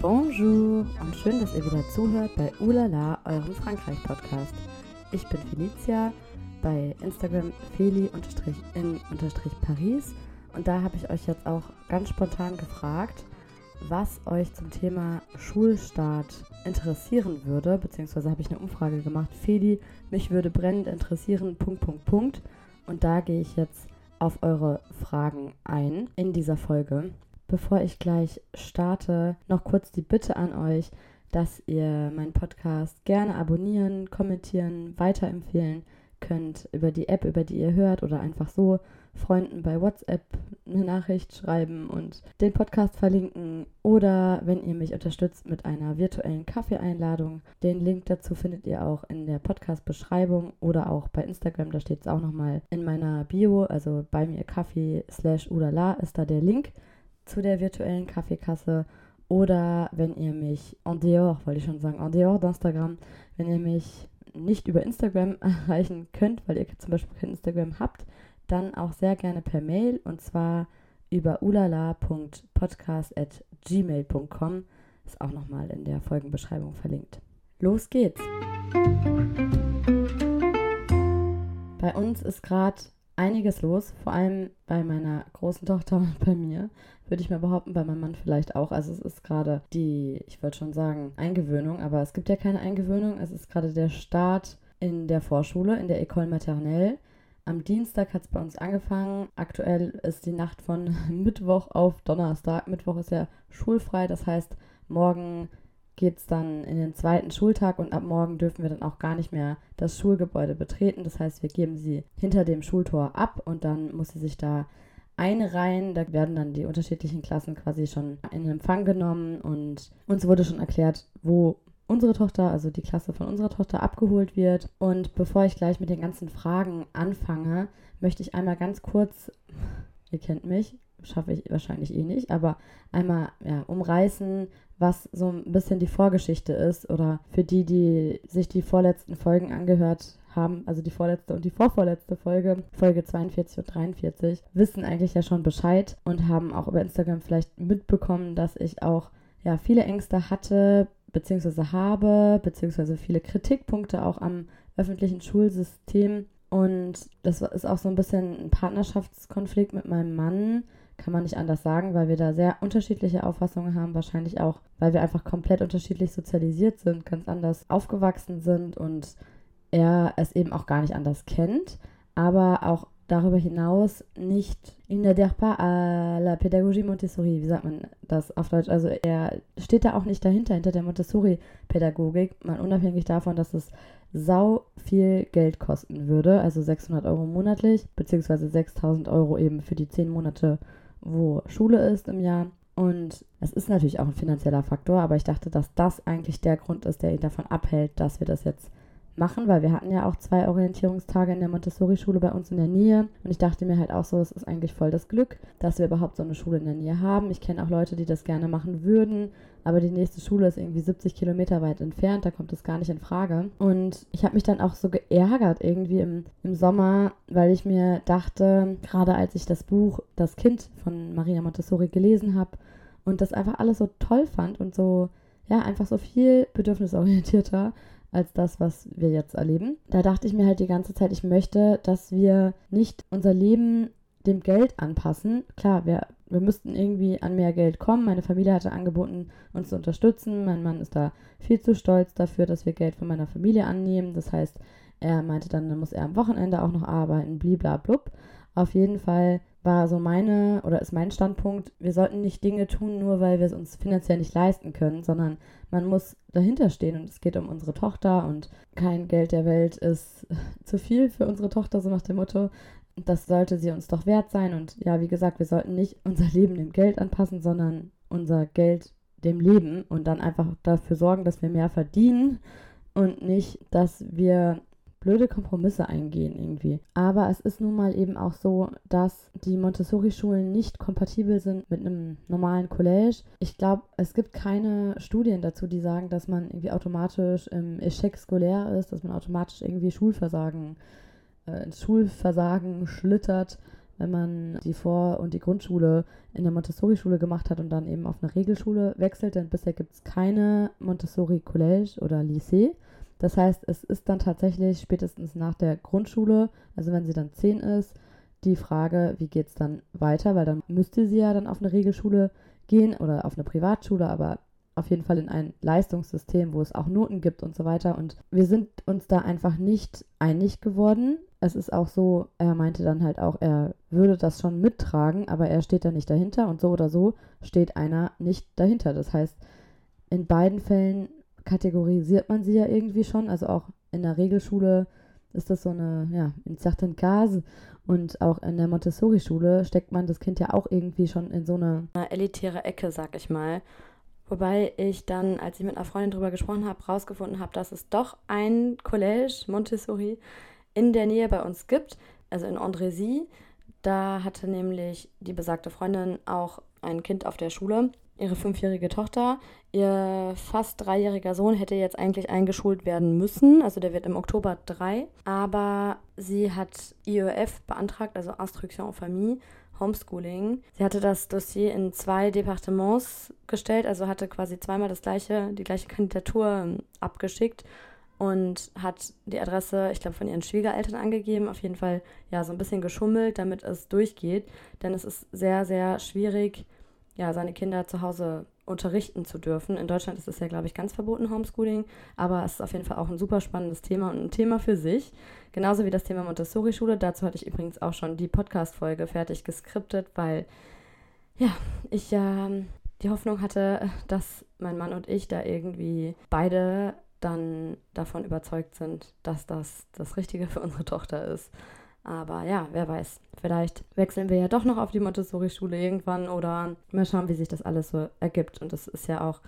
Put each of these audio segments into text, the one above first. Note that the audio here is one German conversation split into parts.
Bonjour und schön, dass ihr wieder zuhört bei Ulala, eurem Frankreich-Podcast. Ich bin Felicia, bei Instagram feli-in-paris und da habe ich euch jetzt auch ganz spontan gefragt, was euch zum Thema Schulstart interessieren würde, beziehungsweise habe ich eine Umfrage gemacht. Feli, mich würde brennend interessieren, Punkt, Punkt, Punkt. Und da gehe ich jetzt auf eure Fragen ein in dieser Folge. Bevor ich gleich starte, noch kurz die Bitte an euch, dass ihr meinen Podcast gerne abonnieren, kommentieren, weiterempfehlen könnt über die App, über die ihr hört oder einfach so Freunden bei WhatsApp eine Nachricht schreiben und den Podcast verlinken oder wenn ihr mich unterstützt mit einer virtuellen Kaffeeeinladung. Den Link dazu findet ihr auch in der Podcast-Beschreibung oder auch bei Instagram, da steht es auch nochmal in meiner Bio, also bei mir Kaffee slash Udala ist da der Link zu der virtuellen Kaffeekasse. Oder wenn ihr mich en dehors, wollte ich schon sagen, en dehors d'Instagram, wenn ihr mich nicht über Instagram erreichen könnt, weil ihr zum Beispiel kein Instagram habt, dann auch sehr gerne per Mail und zwar über ulala.podcast.gmail.com. Ist auch nochmal in der Folgenbeschreibung verlinkt. Los geht's! Bei uns ist gerade einiges los, vor allem bei meiner großen Tochter und bei mir, würde ich mal behaupten, bei meinem Mann vielleicht auch. Also es ist gerade die, ich würde schon sagen, Eingewöhnung, aber es gibt ja keine Eingewöhnung, es ist gerade der Start in der Vorschule, in der École Maternelle. Am Dienstag hat es bei uns angefangen. Aktuell ist die Nacht von Mittwoch auf Donnerstag. Mittwoch ist ja schulfrei, das heißt, morgen geht es dann in den zweiten Schultag und ab morgen dürfen wir dann auch gar nicht mehr das Schulgebäude betreten. Das heißt, wir geben sie hinter dem Schultor ab und dann muss sie sich da einreihen. Da werden dann die unterschiedlichen Klassen quasi schon in Empfang genommen und uns wurde schon erklärt, wo unsere Tochter, also die Klasse von unserer Tochter, abgeholt wird. Und bevor ich gleich mit den ganzen Fragen anfange, möchte ich einmal ganz kurz, ihr kennt mich, schaffe ich wahrscheinlich eh nicht, aber einmal ja, umreißen, was so ein bisschen die Vorgeschichte ist oder für die, die sich die vorletzten Folgen angehört haben, also die vorletzte und die vorvorletzte Folge, Folge 42 und 43, wissen eigentlich ja schon Bescheid und haben auch über Instagram vielleicht mitbekommen, dass ich auch ja viele Ängste hatte beziehungsweise habe, beziehungsweise viele Kritikpunkte auch am öffentlichen Schulsystem. Und das ist auch so ein bisschen ein Partnerschaftskonflikt mit meinem Mann, kann man nicht anders sagen, weil wir da sehr unterschiedliche Auffassungen haben. Wahrscheinlich auch, weil wir einfach komplett unterschiedlich sozialisiert sind, ganz anders aufgewachsen sind und er es eben auch gar nicht anders kennt, aber auch darüber hinaus nicht in der pas à la Pädagogie Montessori, wie sagt man das auf Deutsch? Also er steht da auch nicht dahinter, hinter der Montessori-Pädagogik, mal unabhängig davon, dass es sau viel Geld kosten würde, also 600 Euro monatlich, beziehungsweise 6000 Euro eben für die 10 Monate, wo Schule ist im Jahr. Und es ist natürlich auch ein finanzieller Faktor, aber ich dachte, dass das eigentlich der Grund ist, der ihn davon abhält, dass wir das jetzt machen, weil wir hatten ja auch zwei Orientierungstage in der Montessori-Schule bei uns in der Nähe. Und ich dachte mir halt auch so, es ist eigentlich voll das Glück, dass wir überhaupt so eine Schule in der Nähe haben. Ich kenne auch Leute, die das gerne machen würden, aber die nächste Schule ist irgendwie 70 Kilometer weit entfernt, da kommt es gar nicht in Frage. Und ich habe mich dann auch so geärgert irgendwie im, im Sommer, weil ich mir dachte, gerade als ich das Buch Das Kind von Maria Montessori gelesen habe und das einfach alles so toll fand und so, ja, einfach so viel bedürfnisorientierter als das, was wir jetzt erleben. Da dachte ich mir halt die ganze Zeit, ich möchte, dass wir nicht unser Leben dem Geld anpassen. Klar, wir, wir müssten irgendwie an mehr Geld kommen. Meine Familie hatte angeboten, uns zu unterstützen. Mein Mann ist da viel zu stolz dafür, dass wir Geld von meiner Familie annehmen. Das heißt, er meinte dann, dann muss er am Wochenende auch noch arbeiten, bliblablub. Auf jeden Fall war so meine oder ist mein Standpunkt, wir sollten nicht Dinge tun, nur weil wir es uns finanziell nicht leisten können, sondern man muss dahinter stehen und es geht um unsere Tochter und kein Geld der Welt ist zu viel für unsere Tochter, so nach dem Motto. Das sollte sie uns doch wert sein und ja, wie gesagt, wir sollten nicht unser Leben dem Geld anpassen, sondern unser Geld dem Leben und dann einfach dafür sorgen, dass wir mehr verdienen und nicht, dass wir blöde Kompromisse eingehen irgendwie. Aber es ist nun mal eben auch so, dass die Montessori-Schulen nicht kompatibel sind mit einem normalen Collège. Ich glaube, es gibt keine Studien dazu, die sagen, dass man irgendwie automatisch im Échec scolaire ist, dass man automatisch irgendwie Schulversagen, äh, ins Schulversagen schlittert, wenn man die Vor- und die Grundschule in der Montessori-Schule gemacht hat und dann eben auf eine Regelschule wechselt, denn bisher gibt es keine Montessori-Collège oder Lycée. Das heißt, es ist dann tatsächlich spätestens nach der Grundschule, also wenn sie dann zehn ist, die Frage, wie geht es dann weiter, weil dann müsste sie ja dann auf eine Regelschule gehen oder auf eine Privatschule, aber auf jeden Fall in ein Leistungssystem, wo es auch Noten gibt und so weiter. Und wir sind uns da einfach nicht einig geworden. Es ist auch so, er meinte dann halt auch, er würde das schon mittragen, aber er steht da nicht dahinter und so oder so steht einer nicht dahinter. Das heißt, in beiden Fällen kategorisiert man sie ja irgendwie schon. Also auch in der Regelschule ist das so eine, ja, in certain Gas. Und auch in der Montessori-Schule steckt man das Kind ja auch irgendwie schon in so eine, eine elitäre Ecke, sag ich mal. Wobei ich dann, als ich mit einer Freundin drüber gesprochen habe, rausgefunden habe, dass es doch ein Collège Montessori in der Nähe bei uns gibt, also in Andrézy. Da hatte nämlich die besagte Freundin auch ein Kind auf der Schule, ihre fünfjährige Tochter. Ihr fast dreijähriger Sohn hätte jetzt eigentlich eingeschult werden müssen, also der wird im Oktober drei. Aber sie hat IEF beantragt, also Instruction en Famille, Homeschooling. Sie hatte das Dossier in zwei Departements gestellt, also hatte quasi zweimal das gleiche, die gleiche Kandidatur ähm, abgeschickt und hat die Adresse, ich glaube, von ihren Schwiegereltern angegeben. Auf jeden Fall ja so ein bisschen geschummelt, damit es durchgeht. Denn es ist sehr, sehr schwierig, ja, seine Kinder zu Hause unterrichten zu dürfen. In Deutschland ist es ja, glaube ich, ganz verboten, Homeschooling, aber es ist auf jeden Fall auch ein super spannendes Thema und ein Thema für sich. Genauso wie das Thema Montessori-Schule. Dazu hatte ich übrigens auch schon die Podcast-Folge fertig geskriptet, weil ja, ich ja äh, die Hoffnung hatte, dass mein Mann und ich da irgendwie beide dann davon überzeugt sind, dass das das Richtige für unsere Tochter ist. Aber ja, wer weiß. Vielleicht wechseln wir ja doch noch auf die Montessori-Schule irgendwann oder mal schauen, wie sich das alles so ergibt. Und das ist ja auch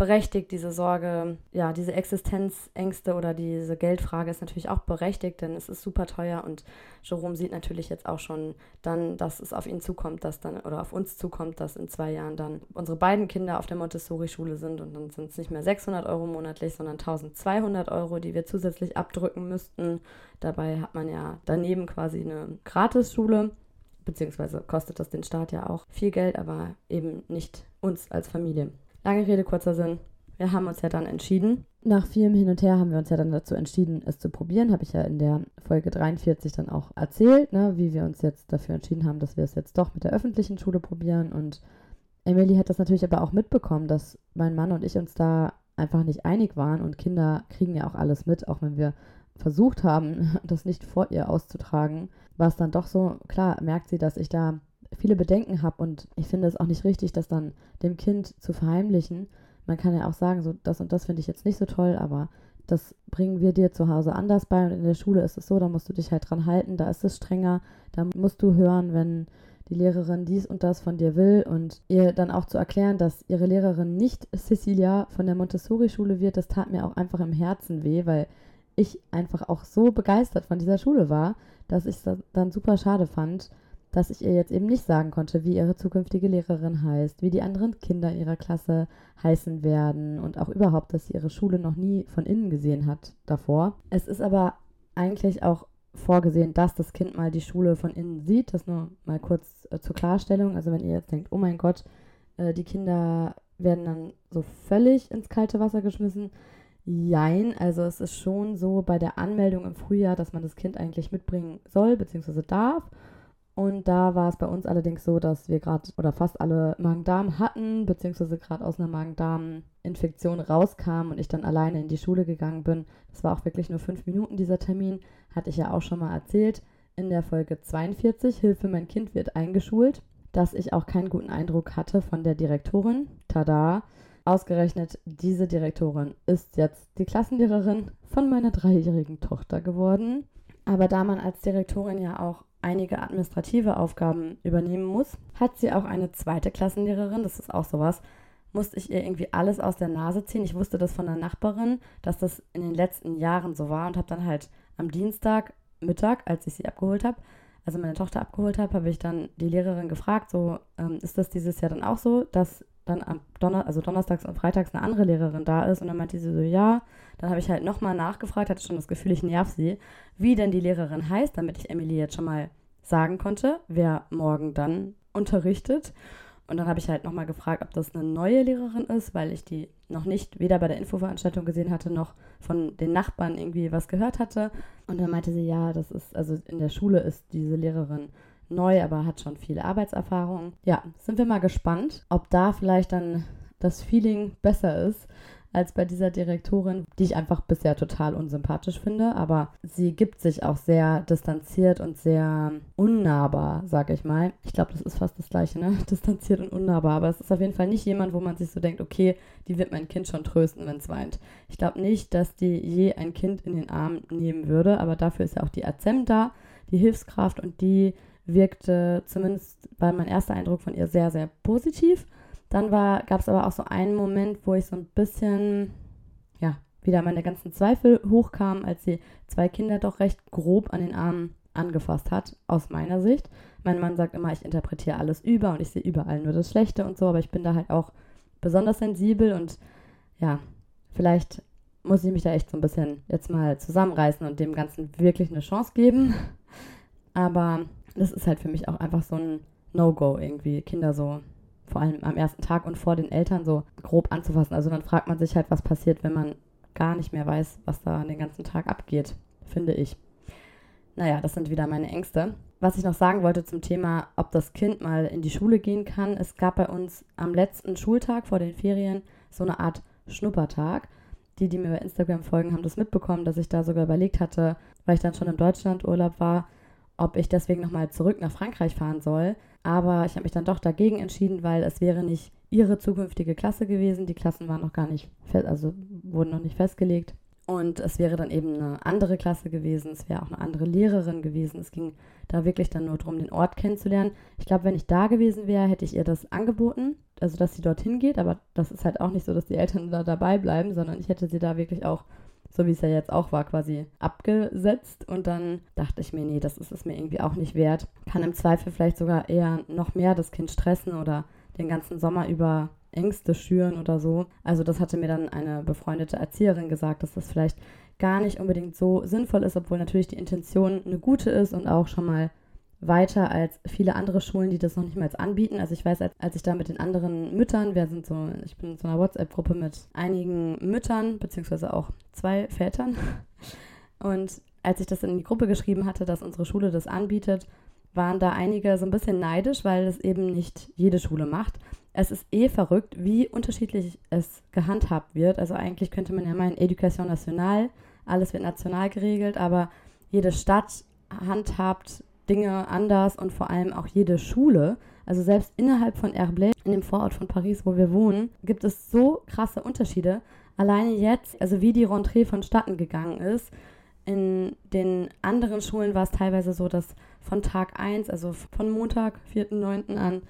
berechtigt, diese Sorge, ja, diese Existenzängste oder diese Geldfrage ist natürlich auch berechtigt, denn es ist super teuer und Jerome sieht natürlich jetzt auch schon dann, dass es auf ihn zukommt, dass dann, oder auf uns zukommt, dass in zwei Jahren dann unsere beiden Kinder auf der Montessori-Schule sind und dann sind es nicht mehr 600 Euro monatlich, sondern 1200 Euro, die wir zusätzlich abdrücken müssten. Dabei hat man ja daneben quasi eine Gratisschule beziehungsweise kostet das den Staat ja auch viel Geld, aber eben nicht uns als Familie. Lange Rede, kurzer Sinn. Wir haben uns ja dann entschieden. Nach vielem Hin und Her haben wir uns ja dann dazu entschieden, es zu probieren. Habe ich ja in der Folge 43 dann auch erzählt, ne, wie wir uns jetzt dafür entschieden haben, dass wir es jetzt doch mit der öffentlichen Schule probieren. Und Emily hat das natürlich aber auch mitbekommen, dass mein Mann und ich uns da einfach nicht einig waren. Und Kinder kriegen ja auch alles mit, auch wenn wir versucht haben, das nicht vor ihr auszutragen, war es dann doch so, klar, merkt sie, dass ich da viele Bedenken habe und ich finde es auch nicht richtig, das dann dem Kind zu verheimlichen. Man kann ja auch sagen, so das und das finde ich jetzt nicht so toll, aber das bringen wir dir zu Hause anders bei und in der Schule ist es so, da musst du dich halt dran halten, da ist es strenger, da musst du hören, wenn die Lehrerin dies und das von dir will und ihr dann auch zu erklären, dass ihre Lehrerin nicht Cecilia von der Montessori-Schule wird, das tat mir auch einfach im Herzen weh, weil ich einfach auch so begeistert von dieser Schule war, dass ich es dann super schade fand, dass ich ihr jetzt eben nicht sagen konnte, wie ihre zukünftige Lehrerin heißt, wie die anderen Kinder ihrer Klasse heißen werden und auch überhaupt, dass sie ihre Schule noch nie von innen gesehen hat davor. Es ist aber eigentlich auch vorgesehen, dass das Kind mal die Schule von innen sieht. Das nur mal kurz äh, zur Klarstellung. Also wenn ihr jetzt denkt, oh mein Gott, äh, die Kinder werden dann so völlig ins kalte Wasser geschmissen. Jein, also es ist schon so bei der Anmeldung im Frühjahr, dass man das Kind eigentlich mitbringen soll bzw. darf. Und da war es bei uns allerdings so, dass wir gerade oder fast alle Magen-Darm hatten, beziehungsweise gerade aus einer Magen-Darm-Infektion rauskamen und ich dann alleine in die Schule gegangen bin. Das war auch wirklich nur fünf Minuten, dieser Termin. Hatte ich ja auch schon mal erzählt in der Folge 42, Hilfe, mein Kind wird eingeschult, dass ich auch keinen guten Eindruck hatte von der Direktorin. Tada! Ausgerechnet diese Direktorin ist jetzt die Klassenlehrerin von meiner dreijährigen Tochter geworden. Aber da man als Direktorin ja auch einige administrative Aufgaben übernehmen muss, hat sie auch eine zweite Klassenlehrerin, das ist auch sowas, musste ich ihr irgendwie alles aus der Nase ziehen. Ich wusste das von der Nachbarin, dass das in den letzten Jahren so war und habe dann halt am Dienstag Mittag, als ich sie abgeholt habe, also meine Tochter abgeholt habe, habe ich dann die Lehrerin gefragt, so ähm, ist das dieses Jahr dann auch so, dass dann am Donner also donnerstags und freitags eine andere Lehrerin da ist und dann meinte sie so, ja. Dann habe ich halt nochmal nachgefragt, hatte schon das Gefühl, ich nerv sie, wie denn die Lehrerin heißt, damit ich Emily jetzt schon mal sagen konnte, wer morgen dann unterrichtet. Und dann habe ich halt nochmal gefragt, ob das eine neue Lehrerin ist, weil ich die noch nicht weder bei der Infoveranstaltung gesehen hatte, noch von den Nachbarn irgendwie was gehört hatte. Und dann meinte sie, ja, das ist, also in der Schule ist diese Lehrerin neu, aber hat schon viele Arbeitserfahrung. Ja, sind wir mal gespannt, ob da vielleicht dann das Feeling besser ist als bei dieser Direktorin, die ich einfach bisher total unsympathisch finde. Aber sie gibt sich auch sehr distanziert und sehr unnahbar, sag ich mal. Ich glaube, das ist fast das Gleiche, ne? Distanziert und unnahbar. Aber es ist auf jeden Fall nicht jemand, wo man sich so denkt, okay, die wird mein Kind schon trösten, wenn es weint. Ich glaube nicht, dass die je ein Kind in den Arm nehmen würde. Aber dafür ist ja auch die Azem da, die Hilfskraft und die wirkte zumindest war mein erster Eindruck von ihr sehr, sehr positiv. Dann gab es aber auch so einen Moment, wo ich so ein bisschen, ja, wieder meine ganzen Zweifel hochkamen, als sie zwei Kinder doch recht grob an den Armen angefasst hat, aus meiner Sicht. Mein Mann sagt immer, ich interpretiere alles über und ich sehe überall nur das Schlechte und so, aber ich bin da halt auch besonders sensibel und ja, vielleicht muss ich mich da echt so ein bisschen jetzt mal zusammenreißen und dem Ganzen wirklich eine Chance geben. Aber das ist halt für mich auch einfach so ein No-Go irgendwie, Kinder so vor allem am ersten Tag und vor den Eltern so grob anzufassen. Also dann fragt man sich halt, was passiert, wenn man gar nicht mehr weiß, was da den ganzen Tag abgeht, finde ich. Naja, das sind wieder meine Ängste. Was ich noch sagen wollte zum Thema, ob das Kind mal in die Schule gehen kann. Es gab bei uns am letzten Schultag vor den Ferien so eine Art Schnuppertag. Die, die mir bei Instagram folgen, haben das mitbekommen, dass ich da sogar überlegt hatte, weil ich dann schon im Deutschlandurlaub war, ob ich deswegen nochmal zurück nach Frankreich fahren soll. Aber ich habe mich dann doch dagegen entschieden, weil es wäre nicht ihre zukünftige Klasse gewesen. Die Klassen waren noch gar nicht also wurden noch nicht festgelegt. Und es wäre dann eben eine andere Klasse gewesen, es wäre auch eine andere Lehrerin gewesen. Es ging da wirklich dann nur darum, den Ort kennenzulernen. Ich glaube, wenn ich da gewesen wäre, hätte ich ihr das angeboten, also dass sie dorthin geht. Aber das ist halt auch nicht so, dass die Eltern da dabei bleiben, sondern ich hätte sie da wirklich auch so wie es ja jetzt auch war, quasi abgesetzt. Und dann dachte ich mir, nee, das ist es mir irgendwie auch nicht wert. Kann im Zweifel vielleicht sogar eher noch mehr das Kind stressen oder den ganzen Sommer über Ängste schüren oder so. Also das hatte mir dann eine befreundete Erzieherin gesagt, dass das vielleicht gar nicht unbedingt so sinnvoll ist, obwohl natürlich die Intention eine gute ist und auch schon mal weiter als viele andere Schulen, die das noch nicht mal anbieten. Also ich weiß, als, als ich da mit den anderen Müttern, wir sind so, ich bin in so einer WhatsApp-Gruppe mit einigen Müttern, beziehungsweise auch zwei Vätern. Und als ich das in die Gruppe geschrieben hatte, dass unsere Schule das anbietet, waren da einige so ein bisschen neidisch, weil es eben nicht jede Schule macht. Es ist eh verrückt, wie unterschiedlich es gehandhabt wird. Also eigentlich könnte man ja meinen, Education Nationale, alles wird national geregelt, aber jede Stadt handhabt Dinge anders und vor allem auch jede Schule. Also selbst innerhalb von Herblay, in dem Vorort von Paris, wo wir wohnen, gibt es so krasse Unterschiede. Alleine jetzt, also wie die Rentrée vonstatten gegangen ist, in den anderen Schulen war es teilweise so, dass von Tag 1, also von Montag, 4.9. an,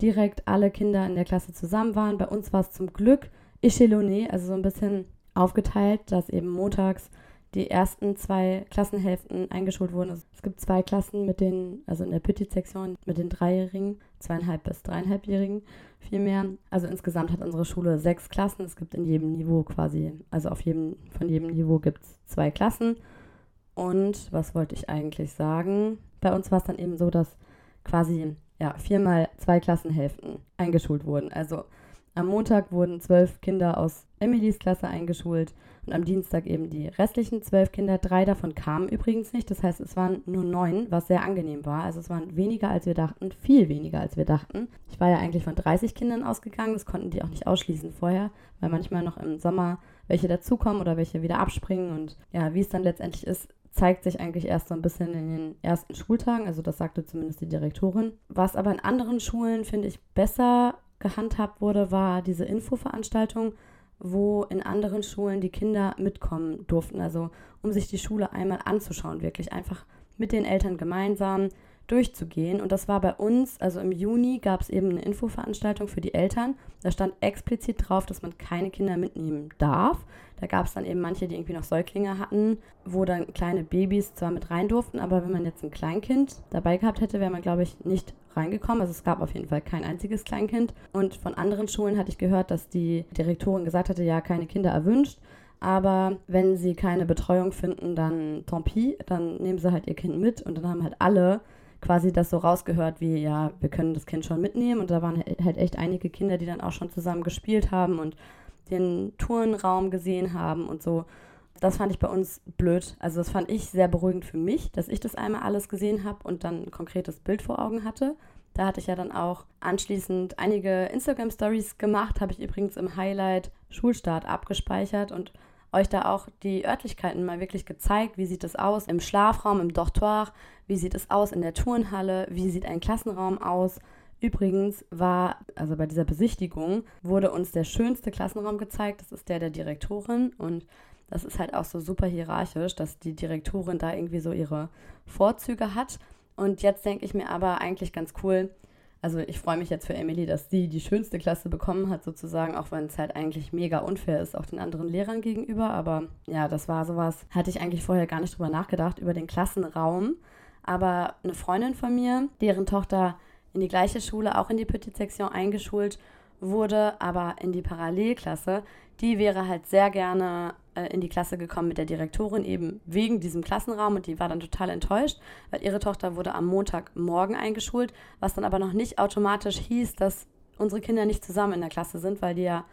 direkt alle Kinder in der Klasse zusammen waren. Bei uns war es zum Glück échelonné, also so ein bisschen aufgeteilt, dass eben montags die ersten zwei Klassenhälften eingeschult wurden. Also es gibt zwei Klassen mit den, also in der Petit-Sektion mit den Dreijährigen, zweieinhalb bis dreieinhalbjährigen vielmehr. Also insgesamt hat unsere Schule sechs Klassen. Es gibt in jedem Niveau quasi, also auf jedem, von jedem Niveau gibt es zwei Klassen. Und was wollte ich eigentlich sagen? Bei uns war es dann eben so, dass quasi ja, viermal zwei Klassenhälften eingeschult wurden. Also am Montag wurden zwölf Kinder aus Emilys Klasse eingeschult und am Dienstag eben die restlichen zwölf Kinder. Drei davon kamen übrigens nicht. Das heißt, es waren nur neun, was sehr angenehm war. Also es waren weniger, als wir dachten, viel weniger, als wir dachten. Ich war ja eigentlich von 30 Kindern ausgegangen. Das konnten die auch nicht ausschließen vorher, weil manchmal noch im Sommer welche dazukommen oder welche wieder abspringen. Und ja, wie es dann letztendlich ist, zeigt sich eigentlich erst so ein bisschen in den ersten Schultagen. Also das sagte zumindest die Direktorin. Was aber in anderen Schulen, finde ich, besser gehandhabt wurde, war diese Infoveranstaltung, wo in anderen Schulen die Kinder mitkommen durften. Also um sich die Schule einmal anzuschauen, wirklich einfach mit den Eltern gemeinsam durchzugehen. Und das war bei uns, also im Juni gab es eben eine Infoveranstaltung für die Eltern. Da stand explizit drauf, dass man keine Kinder mitnehmen darf. Da gab es dann eben manche, die irgendwie noch Säuglinge hatten, wo dann kleine Babys zwar mit rein durften, aber wenn man jetzt ein Kleinkind dabei gehabt hätte, wäre man, glaube ich, nicht reingekommen. Also es gab auf jeden Fall kein einziges Kleinkind. Und von anderen Schulen hatte ich gehört, dass die Direktorin gesagt hatte, ja, keine Kinder erwünscht. Aber wenn sie keine Betreuung finden, dann tant pis, dann nehmen sie halt ihr Kind mit und dann haben halt alle quasi das so rausgehört wie, ja, wir können das Kind schon mitnehmen. Und da waren halt echt einige Kinder, die dann auch schon zusammen gespielt haben und den Turnraum gesehen haben und so. Das fand ich bei uns blöd. Also das fand ich sehr beruhigend für mich, dass ich das einmal alles gesehen habe und dann ein konkretes Bild vor Augen hatte. Da hatte ich ja dann auch anschließend einige Instagram-Stories gemacht, habe ich übrigens im Highlight Schulstart abgespeichert und euch da auch die Örtlichkeiten mal wirklich gezeigt. Wie sieht es aus im Schlafraum, im Dortoir? Wie sieht es aus in der Turnhalle? Wie sieht ein Klassenraum aus? Übrigens war, also bei dieser Besichtigung, wurde uns der schönste Klassenraum gezeigt. Das ist der der Direktorin. Und das ist halt auch so super hierarchisch, dass die Direktorin da irgendwie so ihre Vorzüge hat. Und jetzt denke ich mir aber eigentlich ganz cool, also ich freue mich jetzt für Emily, dass sie die schönste Klasse bekommen hat, sozusagen, auch wenn es halt eigentlich mega unfair ist, auch den anderen Lehrern gegenüber. Aber ja, das war sowas, hatte ich eigentlich vorher gar nicht drüber nachgedacht, über den Klassenraum. Aber eine Freundin von mir, deren Tochter in die gleiche Schule, auch in die Petite Section eingeschult wurde, aber in die Parallelklasse, die wäre halt sehr gerne äh, in die Klasse gekommen mit der Direktorin, eben wegen diesem Klassenraum. Und die war dann total enttäuscht, weil ihre Tochter wurde am Montagmorgen eingeschult, was dann aber noch nicht automatisch hieß, dass unsere Kinder nicht zusammen in der Klasse sind, weil die ja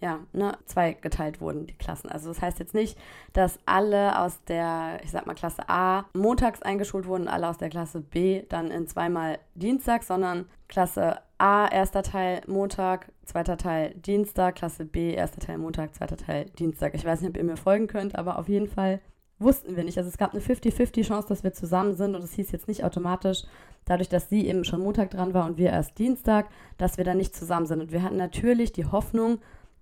ja, ne, zwei geteilt wurden, die Klassen. Also das heißt jetzt nicht, dass alle aus der, ich sag mal, Klasse A montags eingeschult wurden, alle aus der Klasse B dann in zweimal Dienstag, sondern Klasse A, erster Teil Montag, zweiter Teil Dienstag, Klasse B, erster Teil Montag, zweiter Teil Dienstag. Ich weiß nicht, ob ihr mir folgen könnt, aber auf jeden Fall wussten wir nicht. Also es gab eine 50-50 Chance, dass wir zusammen sind und es hieß jetzt nicht automatisch, dadurch, dass sie eben schon Montag dran war und wir erst Dienstag, dass wir dann nicht zusammen sind. Und wir hatten natürlich die Hoffnung,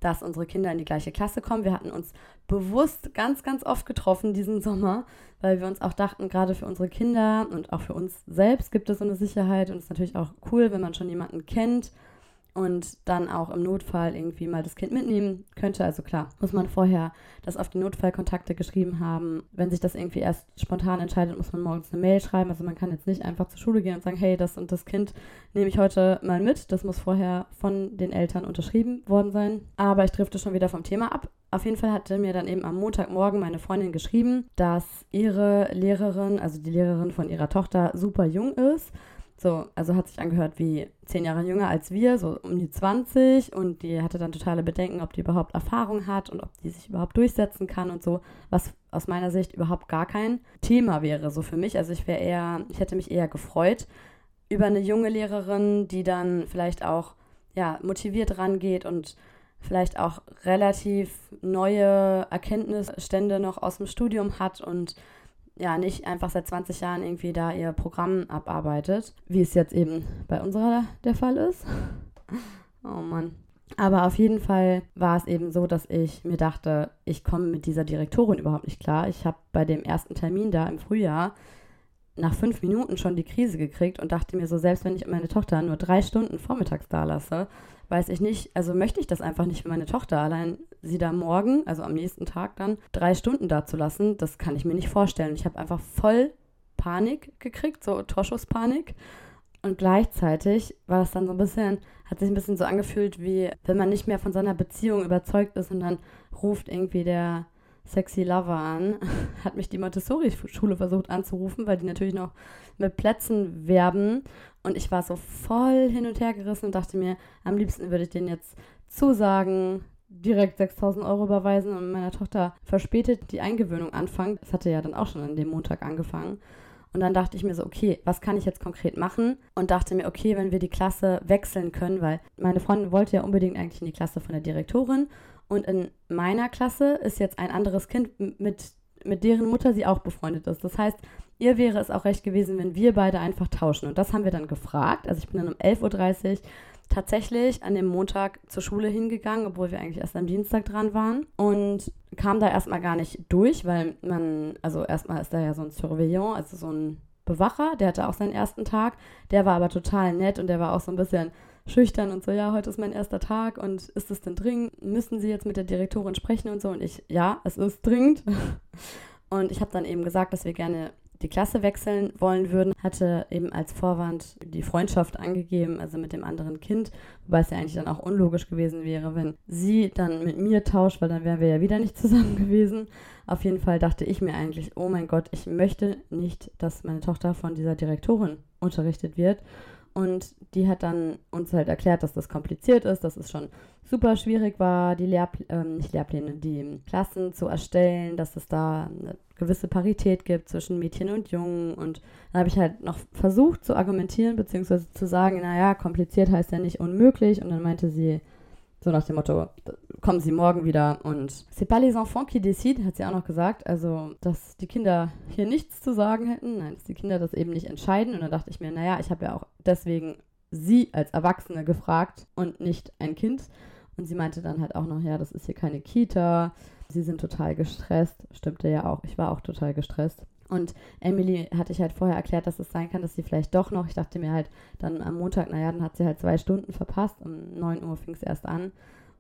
dass unsere Kinder in die gleiche Klasse kommen. Wir hatten uns bewusst ganz, ganz oft getroffen diesen Sommer, weil wir uns auch dachten, gerade für unsere Kinder und auch für uns selbst gibt es so eine Sicherheit und es ist natürlich auch cool, wenn man schon jemanden kennt und dann auch im Notfall irgendwie mal das Kind mitnehmen könnte. Also klar, muss man vorher das auf die Notfallkontakte geschrieben haben. Wenn sich das irgendwie erst spontan entscheidet, muss man morgens eine Mail schreiben. Also man kann jetzt nicht einfach zur Schule gehen und sagen, hey, das und das Kind nehme ich heute mal mit. Das muss vorher von den Eltern unterschrieben worden sein. Aber ich drifte schon wieder vom Thema ab. Auf jeden Fall hatte mir dann eben am Montagmorgen meine Freundin geschrieben, dass ihre Lehrerin, also die Lehrerin von ihrer Tochter, super jung ist so, also hat sich angehört wie zehn Jahre jünger als wir, so um die 20. Und die hatte dann totale Bedenken, ob die überhaupt Erfahrung hat und ob die sich überhaupt durchsetzen kann und so, was aus meiner Sicht überhaupt gar kein Thema wäre, so für mich. Also ich wäre eher, ich hätte mich eher gefreut über eine junge Lehrerin, die dann vielleicht auch ja, motiviert rangeht und vielleicht auch relativ neue Erkenntnisstände noch aus dem Studium hat und ja nicht einfach seit 20 Jahren irgendwie da ihr Programm abarbeitet, wie es jetzt eben bei unserer der Fall ist. oh Mann. Aber auf jeden Fall war es eben so, dass ich mir dachte, ich komme mit dieser Direktorin überhaupt nicht klar. Ich habe bei dem ersten Termin da im Frühjahr nach fünf Minuten schon die Krise gekriegt und dachte mir so, selbst wenn ich meine Tochter nur drei Stunden vormittags da lasse, weiß ich nicht, also möchte ich das einfach nicht für meine Tochter. Allein sie da morgen, also am nächsten Tag dann, drei Stunden da zu lassen, das kann ich mir nicht vorstellen. Ich habe einfach voll Panik gekriegt, so Torschusspanik. Und gleichzeitig war das dann so ein bisschen, hat sich ein bisschen so angefühlt, wie wenn man nicht mehr von seiner Beziehung überzeugt ist und dann ruft irgendwie der Sexy Lover an, hat mich die Montessori-Schule versucht anzurufen, weil die natürlich noch mit Plätzen werben. Und ich war so voll hin und her gerissen und dachte mir, am liebsten würde ich denen jetzt zusagen, direkt 6000 Euro überweisen und meiner Tochter verspätet die Eingewöhnung anfangen. Das hatte ja dann auch schon an dem Montag angefangen. Und dann dachte ich mir so, okay, was kann ich jetzt konkret machen? Und dachte mir, okay, wenn wir die Klasse wechseln können, weil meine Freundin wollte ja unbedingt eigentlich in die Klasse von der Direktorin und in meiner Klasse ist jetzt ein anderes Kind, mit, mit deren Mutter sie auch befreundet ist. Das heißt, ihr wäre es auch recht gewesen, wenn wir beide einfach tauschen. Und das haben wir dann gefragt. Also ich bin dann um 11.30 Uhr tatsächlich an dem Montag zur Schule hingegangen, obwohl wir eigentlich erst am Dienstag dran waren. Und kam da erstmal gar nicht durch, weil man, also erstmal ist da ja so ein Surveillant, also so ein Bewacher, der hatte auch seinen ersten Tag. Der war aber total nett und der war auch so ein bisschen schüchtern und so, ja, heute ist mein erster Tag und ist es denn dringend? Müssen Sie jetzt mit der Direktorin sprechen und so? Und ich, ja, es ist dringend. Und ich habe dann eben gesagt, dass wir gerne die Klasse wechseln wollen würden, hatte eben als Vorwand die Freundschaft angegeben, also mit dem anderen Kind, wobei es ja eigentlich dann auch unlogisch gewesen wäre, wenn sie dann mit mir tauscht, weil dann wären wir ja wieder nicht zusammen gewesen. Auf jeden Fall dachte ich mir eigentlich, oh mein Gott, ich möchte nicht, dass meine Tochter von dieser Direktorin unterrichtet wird. Und die hat dann uns halt erklärt, dass das kompliziert ist, dass es schon super schwierig war, die Lehrpl äh, nicht Lehrpläne, die Klassen zu erstellen, dass es da eine gewisse Parität gibt zwischen Mädchen und Jungen. Und da habe ich halt noch versucht zu argumentieren, beziehungsweise zu sagen, naja, kompliziert heißt ja nicht unmöglich. Und dann meinte sie, so nach dem Motto, kommen Sie morgen wieder und c'est pas les enfants qui décident, hat sie auch noch gesagt. Also, dass die Kinder hier nichts zu sagen hätten. Nein, dass die Kinder das eben nicht entscheiden. Und dann dachte ich mir, naja, ich habe ja auch deswegen sie als Erwachsene gefragt und nicht ein Kind. Und sie meinte dann halt auch noch, ja, das ist hier keine Kita. Sie sind total gestresst. Stimmte ja auch. Ich war auch total gestresst. Und Emily hatte ich halt vorher erklärt, dass es sein kann, dass sie vielleicht doch noch, ich dachte mir halt dann am Montag, naja, dann hat sie halt zwei Stunden verpasst, um 9 Uhr fing es erst an.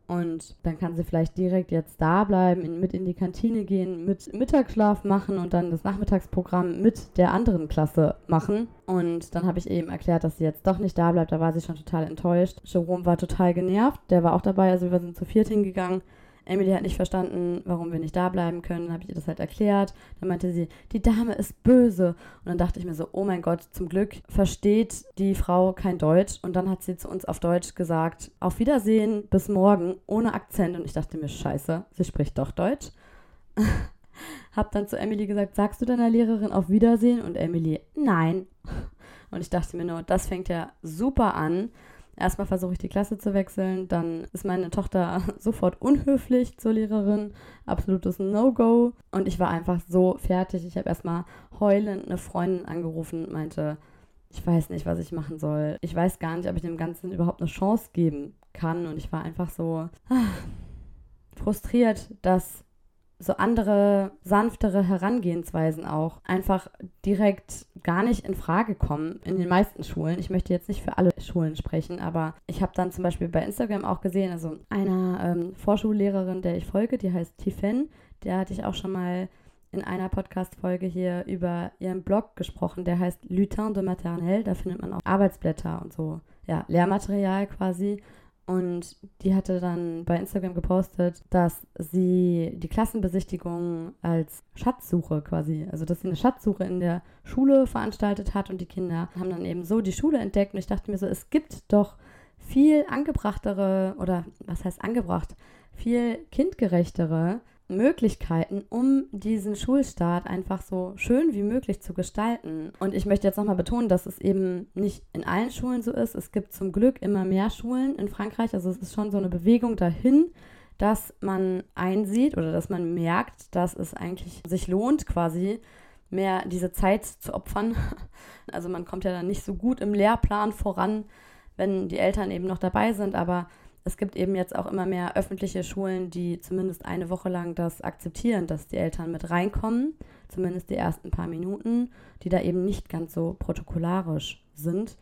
Und dann kann sie vielleicht direkt jetzt da bleiben, in, mit in die Kantine gehen, mit Mittagsschlaf machen und dann das Nachmittagsprogramm mit der anderen Klasse machen. Und dann habe ich eben erklärt, dass sie jetzt doch nicht da bleibt. Da war sie schon total enttäuscht. Jerome war total genervt. Der war auch dabei. Also wir sind zu viert hingegangen. Emily hat nicht verstanden, warum wir nicht da bleiben können. Dann habe ich ihr das halt erklärt. Dann meinte sie, die Dame ist böse. Und dann dachte ich mir so, oh mein Gott, zum Glück versteht die Frau kein Deutsch. Und dann hat sie zu uns auf Deutsch gesagt, auf Wiedersehen, bis morgen, ohne Akzent. Und ich dachte mir, scheiße, sie spricht doch Deutsch. hab dann zu Emily gesagt, sagst du deiner Lehrerin auf Wiedersehen? Und Emily, nein. Und ich dachte mir nur, das fängt ja super an. Erstmal versuche ich die Klasse zu wechseln, dann ist meine Tochter sofort unhöflich zur Lehrerin, absolutes No-Go. Und ich war einfach so fertig. Ich habe erstmal heulend eine Freundin angerufen und meinte, ich weiß nicht, was ich machen soll. Ich weiß gar nicht, ob ich dem Ganzen überhaupt eine Chance geben kann. Und ich war einfach so ah, frustriert, dass so andere, sanftere Herangehensweisen auch einfach direkt gar nicht in Frage kommen in den meisten Schulen. Ich möchte jetzt nicht für alle Schulen sprechen, aber ich habe dann zum Beispiel bei Instagram auch gesehen, also einer ähm, Vorschullehrerin, der ich folge, die heißt Tiffen, der hatte ich auch schon mal in einer Podcast-Folge hier über ihren Blog gesprochen, der heißt Lutin de Maternelle. Da findet man auch Arbeitsblätter und so, ja, Lehrmaterial quasi. Und die hatte dann bei Instagram gepostet, dass sie die Klassenbesichtigung als Schatzsuche quasi, also dass sie eine Schatzsuche in der Schule veranstaltet hat und die Kinder haben dann eben so die Schule entdeckt. Und ich dachte mir so, es gibt doch viel angebrachtere oder was heißt angebracht, viel kindgerechtere Möglichkeiten, um diesen Schulstart einfach so schön wie möglich zu gestalten. Und ich möchte jetzt nochmal betonen, dass es eben nicht in allen Schulen so ist. Es gibt zum Glück immer mehr Schulen in Frankreich. Also es ist schon so eine Bewegung dahin, dass man einsieht oder dass man merkt, dass es eigentlich sich lohnt, quasi mehr diese Zeit zu opfern. Also man kommt ja dann nicht so gut im Lehrplan voran, wenn die Eltern eben noch dabei sind, aber es gibt eben jetzt auch immer mehr öffentliche Schulen, die zumindest eine Woche lang das akzeptieren, dass die Eltern mit reinkommen, zumindest die ersten paar Minuten, die da eben nicht ganz so protokollarisch sind.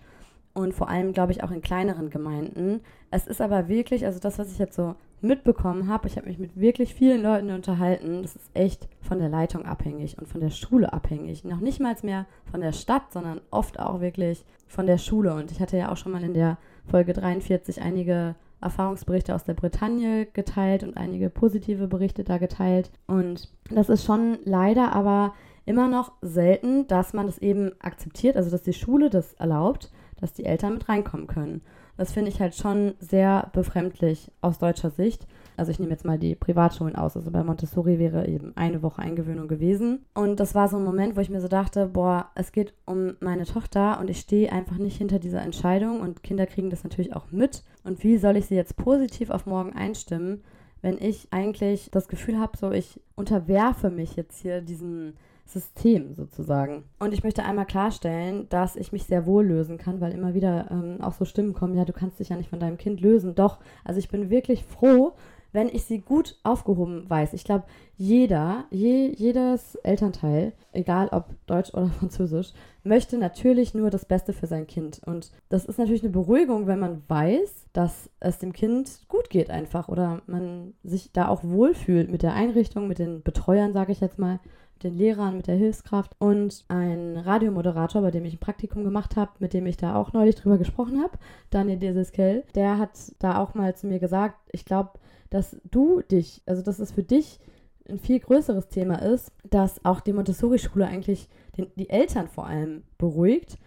Und vor allem, glaube ich, auch in kleineren Gemeinden. Es ist aber wirklich, also das, was ich jetzt so mitbekommen habe, ich habe mich mit wirklich vielen Leuten unterhalten, das ist echt von der Leitung abhängig und von der Schule abhängig. Noch nicht mal mehr von der Stadt, sondern oft auch wirklich von der Schule. Und ich hatte ja auch schon mal in der Folge 43 einige Erfahrungsberichte aus der Bretagne geteilt und einige positive Berichte da geteilt. Und das ist schon leider aber immer noch selten, dass man das eben akzeptiert, also dass die Schule das erlaubt, dass die Eltern mit reinkommen können. Das finde ich halt schon sehr befremdlich aus deutscher Sicht. Also ich nehme jetzt mal die Privatschulen aus. Also bei Montessori wäre eben eine Woche Eingewöhnung gewesen. Und das war so ein Moment, wo ich mir so dachte, boah, es geht um meine Tochter und ich stehe einfach nicht hinter dieser Entscheidung und Kinder kriegen das natürlich auch mit. Und wie soll ich sie jetzt positiv auf morgen einstimmen, wenn ich eigentlich das Gefühl habe, so ich unterwerfe mich jetzt hier diesen System sozusagen. Und ich möchte einmal klarstellen, dass ich mich sehr wohl lösen kann, weil immer wieder ähm, auch so Stimmen kommen, ja, du kannst dich ja nicht von deinem Kind lösen. Doch, also ich bin wirklich froh, wenn ich sie gut aufgehoben weiß. Ich glaube, jeder, je, jedes Elternteil, egal ob Deutsch oder Französisch, möchte natürlich nur das Beste für sein Kind. Und das ist natürlich eine Beruhigung, wenn man weiß, dass es dem Kind gut geht einfach oder man sich da auch wohlfühlt mit der Einrichtung, mit den Betreuern, sage ich jetzt mal, mit den Lehrern, mit der Hilfskraft und ein Radiomoderator, bei dem ich ein Praktikum gemacht habe, mit dem ich da auch neulich drüber gesprochen habe, Daniel Deseskel, der hat da auch mal zu mir gesagt, ich glaube, dass du dich, also dass es für dich ein viel größeres Thema ist, dass auch die Montessori-Schule eigentlich den, die Eltern vor allem beruhigt.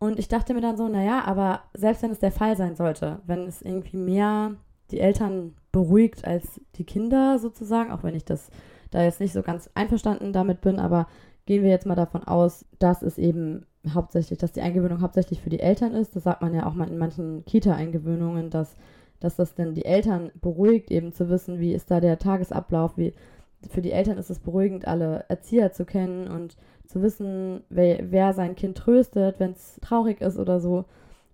Und ich dachte mir dann so, naja, aber selbst wenn es der Fall sein sollte, wenn es irgendwie mehr die Eltern beruhigt als die Kinder sozusagen, auch wenn ich das da jetzt nicht so ganz einverstanden damit bin, aber gehen wir jetzt mal davon aus, dass es eben hauptsächlich, dass die Eingewöhnung hauptsächlich für die Eltern ist. Das sagt man ja auch mal in manchen Kita-Eingewöhnungen, dass, dass das dann die Eltern beruhigt, eben zu wissen, wie ist da der Tagesablauf, wie für die Eltern ist es beruhigend, alle Erzieher zu kennen und zu wissen, wer, wer sein Kind tröstet, wenn es traurig ist oder so.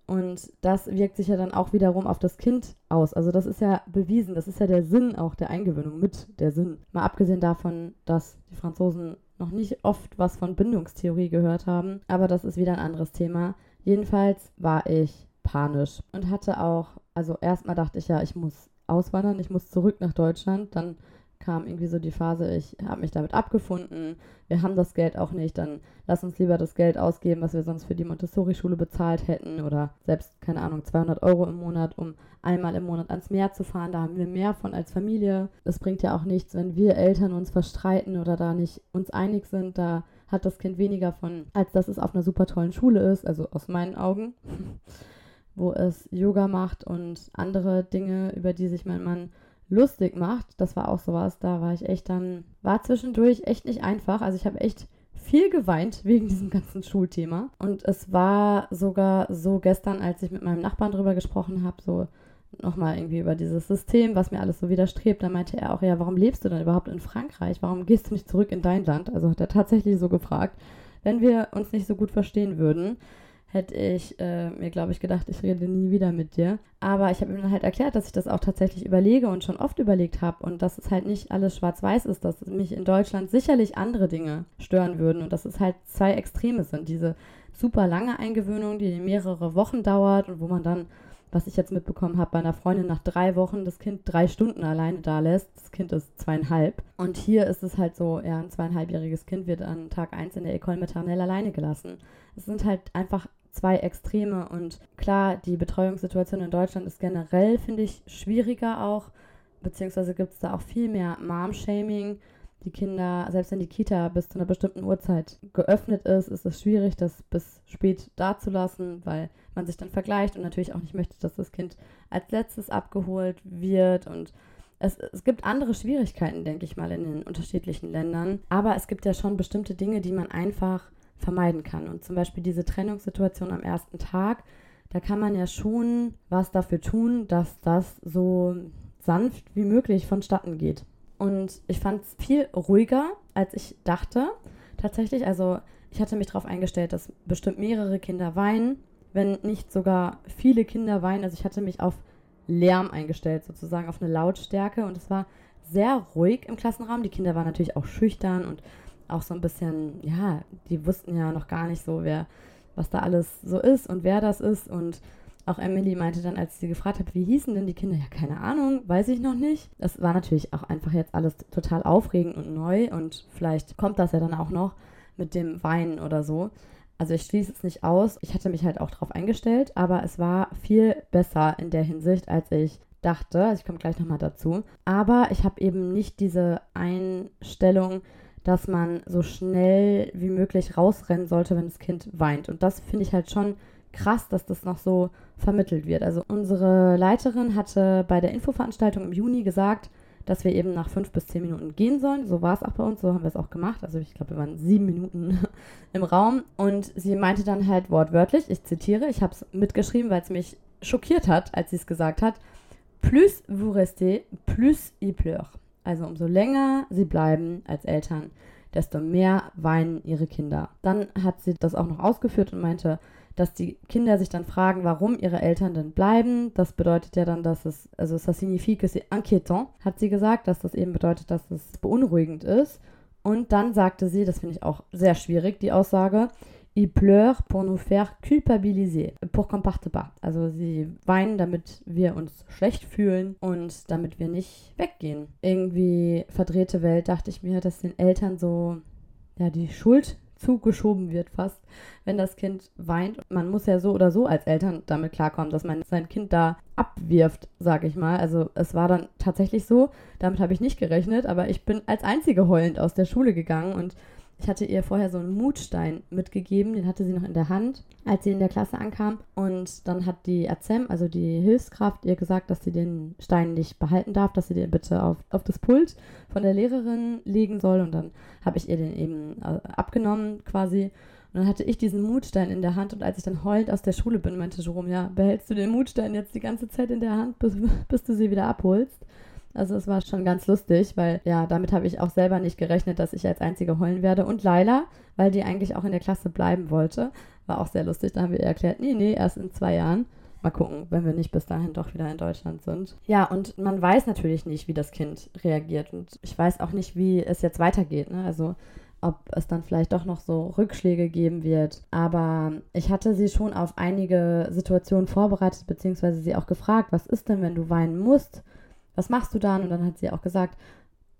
Und das wirkt sich ja dann auch wiederum auf das Kind aus. Also das ist ja bewiesen, das ist ja der Sinn auch der Eingewöhnung mit der Sinn. Mal abgesehen davon, dass die Franzosen noch nicht oft was von Bindungstheorie gehört haben, aber das ist wieder ein anderes Thema. Jedenfalls war ich panisch und hatte auch, also erstmal dachte ich ja, ich muss auswandern, ich muss zurück nach Deutschland, dann kam irgendwie so die Phase, ich habe mich damit abgefunden, wir haben das Geld auch nicht, dann lass uns lieber das Geld ausgeben, was wir sonst für die Montessori-Schule bezahlt hätten oder selbst, keine Ahnung, 200 Euro im Monat, um einmal im Monat ans Meer zu fahren, da haben wir mehr von als Familie. Es bringt ja auch nichts, wenn wir Eltern uns verstreiten oder da nicht uns einig sind, da hat das Kind weniger von, als dass es auf einer super tollen Schule ist, also aus meinen Augen, wo es Yoga macht und andere Dinge, über die sich mein Mann lustig macht. Das war auch sowas, da war ich echt dann, war zwischendurch echt nicht einfach. Also ich habe echt viel geweint wegen diesem ganzen Schulthema. Und es war sogar so gestern, als ich mit meinem Nachbarn drüber gesprochen habe, so nochmal irgendwie über dieses System, was mir alles so widerstrebt, da meinte er auch, ja, warum lebst du denn überhaupt in Frankreich? Warum gehst du nicht zurück in dein Land? Also hat er tatsächlich so gefragt. Wenn wir uns nicht so gut verstehen würden, hätte ich äh, mir, glaube ich, gedacht, ich rede nie wieder mit dir. Aber ich habe ihm dann halt erklärt, dass ich das auch tatsächlich überlege und schon oft überlegt habe und dass es halt nicht alles schwarz-weiß ist, dass mich in Deutschland sicherlich andere Dinge stören würden und dass es halt zwei Extreme sind. Diese super lange Eingewöhnung, die mehrere Wochen dauert und wo man dann was ich jetzt mitbekommen habe, bei einer Freundin nach drei Wochen das Kind drei Stunden alleine da lässt. Das Kind ist zweieinhalb. Und hier ist es halt so, ja, ein zweieinhalbjähriges Kind wird an Tag eins in der Ecole Maternelle alleine gelassen. Es sind halt einfach zwei Extreme. Und klar, die Betreuungssituation in Deutschland ist generell, finde ich, schwieriger auch. Beziehungsweise gibt es da auch viel mehr Mom-Shaming. Die Kinder, selbst wenn die Kita bis zu einer bestimmten Uhrzeit geöffnet ist, ist es schwierig, das bis spät dazulassen, weil man sich dann vergleicht und natürlich auch nicht möchte, dass das Kind als letztes abgeholt wird. Und es, es gibt andere Schwierigkeiten, denke ich mal, in den unterschiedlichen Ländern. Aber es gibt ja schon bestimmte Dinge, die man einfach vermeiden kann. Und zum Beispiel diese Trennungssituation am ersten Tag, da kann man ja schon was dafür tun, dass das so sanft wie möglich vonstatten geht. Und ich fand es viel ruhiger, als ich dachte. Tatsächlich, also ich hatte mich darauf eingestellt, dass bestimmt mehrere Kinder weinen, wenn nicht sogar viele Kinder weinen. Also ich hatte mich auf Lärm eingestellt, sozusagen auf eine Lautstärke. Und es war sehr ruhig im Klassenraum. Die Kinder waren natürlich auch schüchtern und auch so ein bisschen, ja, die wussten ja noch gar nicht so, wer, was da alles so ist und wer das ist. Und auch Emily meinte dann, als sie gefragt hat, wie hießen denn die Kinder, ja, keine Ahnung, weiß ich noch nicht. Das war natürlich auch einfach jetzt alles total aufregend und neu und vielleicht kommt das ja dann auch noch mit dem Weinen oder so. Also ich schließe es nicht aus. Ich hatte mich halt auch darauf eingestellt, aber es war viel besser in der Hinsicht, als ich dachte. Also ich komme gleich nochmal dazu. Aber ich habe eben nicht diese Einstellung, dass man so schnell wie möglich rausrennen sollte, wenn das Kind weint. Und das finde ich halt schon krass, dass das noch so vermittelt wird. Also unsere Leiterin hatte bei der Infoveranstaltung im Juni gesagt, dass wir eben nach fünf bis zehn Minuten gehen sollen. So war es auch bei uns, so haben wir es auch gemacht. Also ich glaube, wir waren sieben Minuten im Raum. Und sie meinte dann halt wortwörtlich, ich zitiere, ich habe es mitgeschrieben, weil es mich schockiert hat, als sie es gesagt hat, plus vous restez, plus il pleure. Also umso länger sie bleiben als Eltern, desto mehr weinen ihre Kinder. Dann hat sie das auch noch ausgeführt und meinte, dass die Kinder sich dann fragen, warum ihre Eltern denn bleiben. Das bedeutet ja dann, dass es, also ça signifie que c'est inquiétant, hat sie gesagt, dass das eben bedeutet, dass es beunruhigend ist. Und dann sagte sie, das finde ich auch sehr schwierig, die Aussage, Ils pleurent pour nous faire culpabiliser, pour qu'on parte pas. Also sie weinen, damit wir uns schlecht fühlen und damit wir nicht weggehen. Irgendwie verdrehte Welt, dachte ich mir, dass den Eltern so ja, die Schuld zugeschoben wird fast, wenn das Kind weint. Man muss ja so oder so als Eltern damit klarkommen, dass man sein Kind da abwirft, sage ich mal. Also es war dann tatsächlich so, damit habe ich nicht gerechnet, aber ich bin als einzige heulend aus der Schule gegangen und ich hatte ihr vorher so einen Mutstein mitgegeben, den hatte sie noch in der Hand, als sie in der Klasse ankam. Und dann hat die Azem, also die Hilfskraft, ihr gesagt, dass sie den Stein nicht behalten darf, dass sie den bitte auf, auf das Pult von der Lehrerin legen soll. Und dann habe ich ihr den eben äh, abgenommen quasi. Und dann hatte ich diesen Mutstein in der Hand und als ich dann heulend aus der Schule bin, meinte Jerome, ja, behältst du den Mutstein jetzt die ganze Zeit in der Hand, bis, bis du sie wieder abholst? Also es war schon ganz lustig, weil ja, damit habe ich auch selber nicht gerechnet, dass ich als Einzige heulen werde. Und Laila, weil die eigentlich auch in der Klasse bleiben wollte, war auch sehr lustig. Da haben wir ihr erklärt, nee, nee, erst in zwei Jahren. Mal gucken, wenn wir nicht bis dahin doch wieder in Deutschland sind. Ja, und man weiß natürlich nicht, wie das Kind reagiert. Und ich weiß auch nicht, wie es jetzt weitergeht. Ne? Also ob es dann vielleicht doch noch so Rückschläge geben wird. Aber ich hatte sie schon auf einige Situationen vorbereitet, beziehungsweise sie auch gefragt, was ist denn, wenn du weinen musst? Was machst du dann? Und dann hat sie auch gesagt,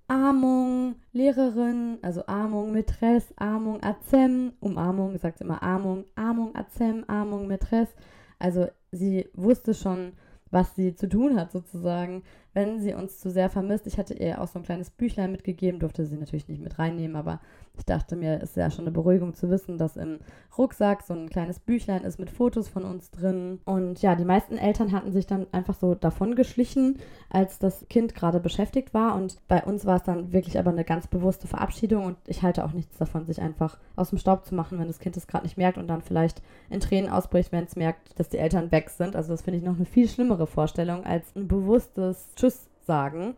Armung, Lehrerin, also Armung, Mätresse, Armung, Azem, Umarmung, sagt immer Armung, Armung, Azem, Armung, Mätresse. Also sie wusste schon, was sie zu tun hat sozusagen, wenn sie uns zu sehr vermisst. Ich hatte ihr auch so ein kleines Büchlein mitgegeben, durfte sie natürlich nicht mit reinnehmen, aber ich dachte mir, ist ja schon eine Beruhigung zu wissen, dass im Rucksack so ein kleines Büchlein ist mit Fotos von uns drin. Und ja, die meisten Eltern hatten sich dann einfach so davon geschlichen, als das Kind gerade beschäftigt war. Und bei uns war es dann wirklich aber eine ganz bewusste Verabschiedung. Und ich halte auch nichts davon, sich einfach aus dem Staub zu machen, wenn das Kind es gerade nicht merkt und dann vielleicht in Tränen ausbricht, wenn es merkt, dass die Eltern weg sind. Also das finde ich noch eine viel schlimmere Vorstellung als ein bewusstes Tschüss sagen.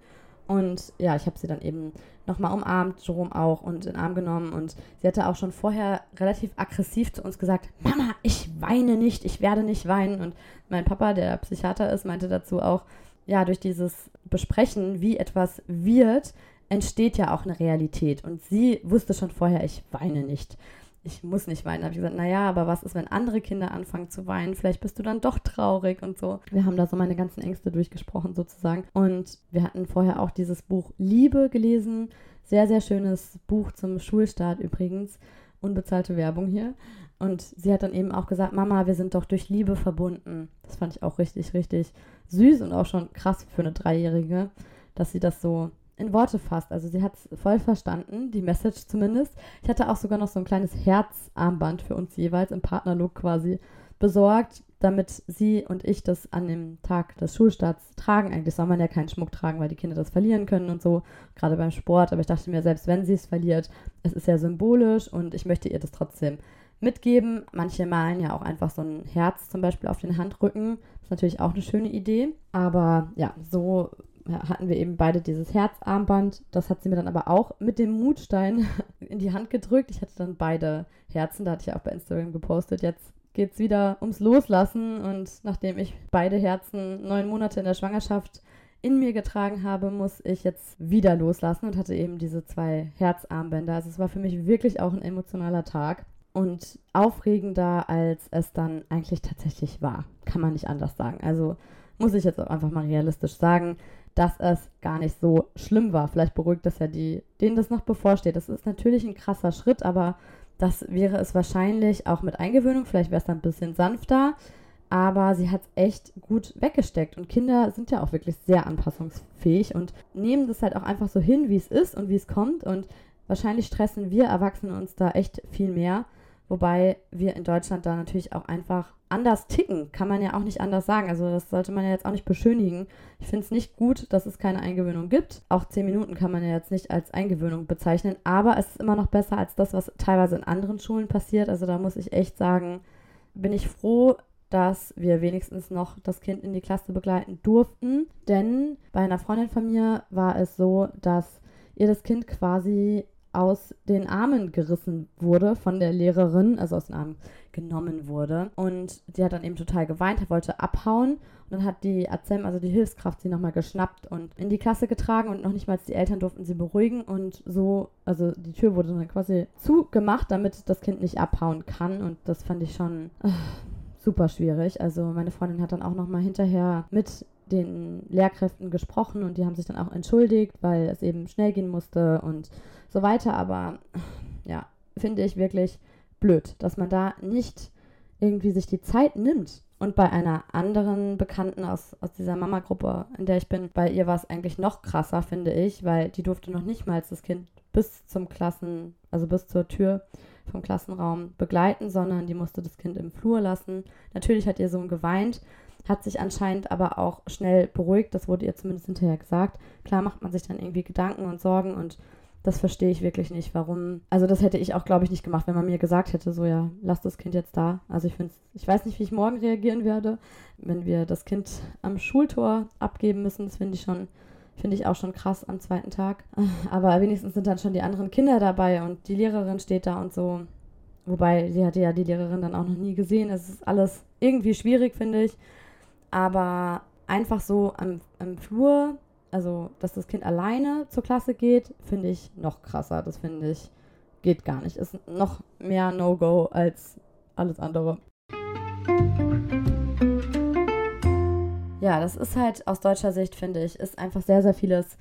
Und ja, ich habe sie dann eben nochmal umarmt, Jerome auch, und in den Arm genommen. Und sie hatte auch schon vorher relativ aggressiv zu uns gesagt, Mama, ich weine nicht, ich werde nicht weinen. Und mein Papa, der Psychiater ist, meinte dazu auch, ja, durch dieses Besprechen, wie etwas wird, entsteht ja auch eine Realität. Und sie wusste schon vorher, ich weine nicht ich muss nicht weinen. Da habe ich gesagt, naja, aber was ist, wenn andere Kinder anfangen zu weinen? Vielleicht bist du dann doch traurig und so. Wir haben da so meine ganzen Ängste durchgesprochen sozusagen. Und wir hatten vorher auch dieses Buch Liebe gelesen. Sehr, sehr schönes Buch zum Schulstart übrigens. Unbezahlte Werbung hier. Und sie hat dann eben auch gesagt, Mama, wir sind doch durch Liebe verbunden. Das fand ich auch richtig, richtig süß und auch schon krass für eine Dreijährige, dass sie das so in Worte fasst. Also sie hat es voll verstanden, die Message zumindest. Ich hatte auch sogar noch so ein kleines Herzarmband für uns jeweils im Partnerlook quasi besorgt, damit sie und ich das an dem Tag des Schulstarts tragen. Eigentlich soll man ja keinen Schmuck tragen, weil die Kinder das verlieren können und so, gerade beim Sport. Aber ich dachte mir, selbst wenn sie es verliert, es ist ja symbolisch und ich möchte ihr das trotzdem mitgeben. Manche malen ja auch einfach so ein Herz zum Beispiel auf den Handrücken. Ist natürlich auch eine schöne Idee. Aber ja, so hatten wir eben beide dieses Herzarmband. Das hat sie mir dann aber auch mit dem Mutstein in die Hand gedrückt. Ich hatte dann beide Herzen, da hatte ich auch bei Instagram gepostet. Jetzt geht es wieder ums Loslassen und nachdem ich beide Herzen neun Monate in der Schwangerschaft in mir getragen habe, muss ich jetzt wieder loslassen und hatte eben diese zwei Herzarmbänder. Also es war für mich wirklich auch ein emotionaler Tag und aufregender, als es dann eigentlich tatsächlich war. Kann man nicht anders sagen. Also muss ich jetzt auch einfach mal realistisch sagen dass es gar nicht so schlimm war. Vielleicht beruhigt das ja die, denen das noch bevorsteht. Das ist natürlich ein krasser Schritt, aber das wäre es wahrscheinlich auch mit Eingewöhnung. Vielleicht wäre es dann ein bisschen sanfter. Aber sie hat es echt gut weggesteckt. Und Kinder sind ja auch wirklich sehr anpassungsfähig und nehmen das halt auch einfach so hin, wie es ist und wie es kommt. Und wahrscheinlich stressen wir Erwachsene uns da echt viel mehr. Wobei wir in Deutschland da natürlich auch einfach anders ticken, kann man ja auch nicht anders sagen. Also das sollte man ja jetzt auch nicht beschönigen. Ich finde es nicht gut, dass es keine Eingewöhnung gibt. Auch zehn Minuten kann man ja jetzt nicht als Eingewöhnung bezeichnen, aber es ist immer noch besser als das, was teilweise in anderen Schulen passiert. Also da muss ich echt sagen, bin ich froh, dass wir wenigstens noch das Kind in die Klasse begleiten durften. Denn bei einer Freundin von mir war es so, dass ihr das Kind quasi aus den Armen gerissen wurde von der Lehrerin, also aus den Armen genommen wurde. Und sie hat dann eben total geweint, wollte abhauen. Und dann hat die Azem, also die Hilfskraft, sie nochmal geschnappt und in die Klasse getragen und noch nicht mal die Eltern durften sie beruhigen. Und so, also die Tür wurde dann quasi zugemacht, damit das Kind nicht abhauen kann. Und das fand ich schon äh, super schwierig. Also meine Freundin hat dann auch nochmal hinterher mit den Lehrkräften gesprochen und die haben sich dann auch entschuldigt, weil es eben schnell gehen musste und so weiter. Aber ja, finde ich wirklich blöd, dass man da nicht irgendwie sich die Zeit nimmt. Und bei einer anderen Bekannten aus, aus dieser Mama-Gruppe, in der ich bin, bei ihr war es eigentlich noch krasser, finde ich, weil die durfte noch nicht mal das Kind bis zum Klassen, also bis zur Tür vom Klassenraum begleiten, sondern die musste das Kind im Flur lassen. Natürlich hat ihr Sohn geweint, hat sich anscheinend aber auch schnell beruhigt, das wurde ihr zumindest hinterher gesagt. Klar macht man sich dann irgendwie Gedanken und Sorgen und das verstehe ich wirklich nicht, warum. Also das hätte ich auch, glaube ich, nicht gemacht, wenn man mir gesagt hätte, so ja, lass das Kind jetzt da. Also ich finde ich weiß nicht, wie ich morgen reagieren werde, wenn wir das Kind am Schultor abgeben müssen. Das finde ich schon Finde ich auch schon krass am zweiten Tag. Aber wenigstens sind dann schon die anderen Kinder dabei und die Lehrerin steht da und so. Wobei, sie hatte ja die Lehrerin dann auch noch nie gesehen. Es ist alles irgendwie schwierig, finde ich. Aber einfach so am, am Flur, also dass das Kind alleine zur Klasse geht, finde ich noch krasser. Das finde ich geht gar nicht. Ist noch mehr No-Go als alles andere. Ja, das ist halt aus deutscher Sicht, finde ich, ist einfach sehr, sehr vieles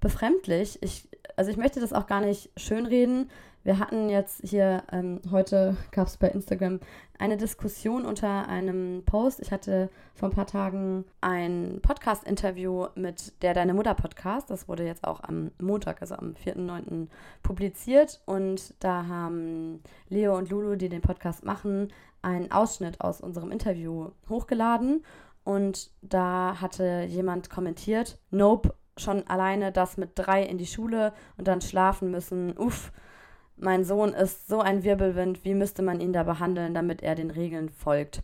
befremdlich. Ich, also ich möchte das auch gar nicht schönreden. Wir hatten jetzt hier, ähm, heute gab es bei Instagram eine Diskussion unter einem Post. Ich hatte vor ein paar Tagen ein Podcast-Interview mit der Deine Mutter Podcast. Das wurde jetzt auch am Montag, also am 4.9. publiziert. Und da haben Leo und Lulu, die den Podcast machen, einen Ausschnitt aus unserem Interview hochgeladen. Und da hatte jemand kommentiert, nope, schon alleine das mit drei in die Schule und dann schlafen müssen. Uff, mein Sohn ist so ein Wirbelwind, wie müsste man ihn da behandeln, damit er den Regeln folgt?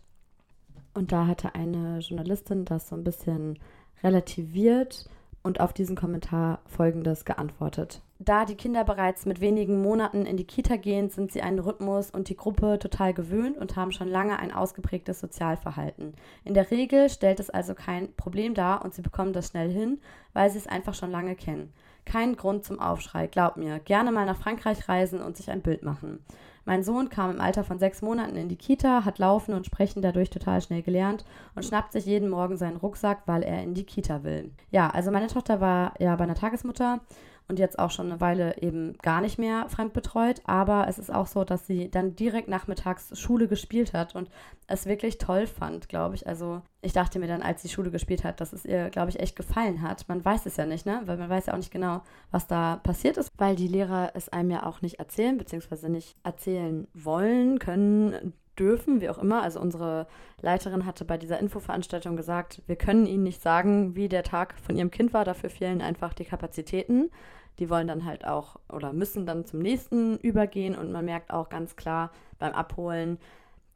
Und da hatte eine Journalistin das so ein bisschen relativiert und auf diesen Kommentar folgendes geantwortet. Da die Kinder bereits mit wenigen Monaten in die Kita gehen, sind sie einen Rhythmus und die Gruppe total gewöhnt und haben schon lange ein ausgeprägtes Sozialverhalten. In der Regel stellt es also kein Problem dar und sie bekommen das schnell hin, weil sie es einfach schon lange kennen. Kein Grund zum Aufschrei, glaub mir. Gerne mal nach Frankreich reisen und sich ein Bild machen. Mein Sohn kam im Alter von sechs Monaten in die Kita, hat Laufen und Sprechen dadurch total schnell gelernt und schnappt sich jeden Morgen seinen Rucksack, weil er in die Kita will. Ja, also meine Tochter war ja bei einer Tagesmutter und jetzt auch schon eine Weile eben gar nicht mehr fremdbetreut. Aber es ist auch so, dass sie dann direkt nachmittags Schule gespielt hat und es wirklich toll fand, glaube ich. Also ich dachte mir dann, als sie Schule gespielt hat, dass es ihr, glaube ich, echt gefallen hat. Man weiß es ja nicht, ne? Weil man weiß ja auch nicht genau, was da passiert ist, weil die Lehrer es einem ja auch nicht erzählen, beziehungsweise nicht erzählen wollen, können, dürfen, wie auch immer. Also unsere Leiterin hatte bei dieser Infoveranstaltung gesagt, wir können Ihnen nicht sagen, wie der Tag von Ihrem Kind war, dafür fehlen einfach die Kapazitäten. Die wollen dann halt auch oder müssen dann zum nächsten übergehen und man merkt auch ganz klar beim Abholen,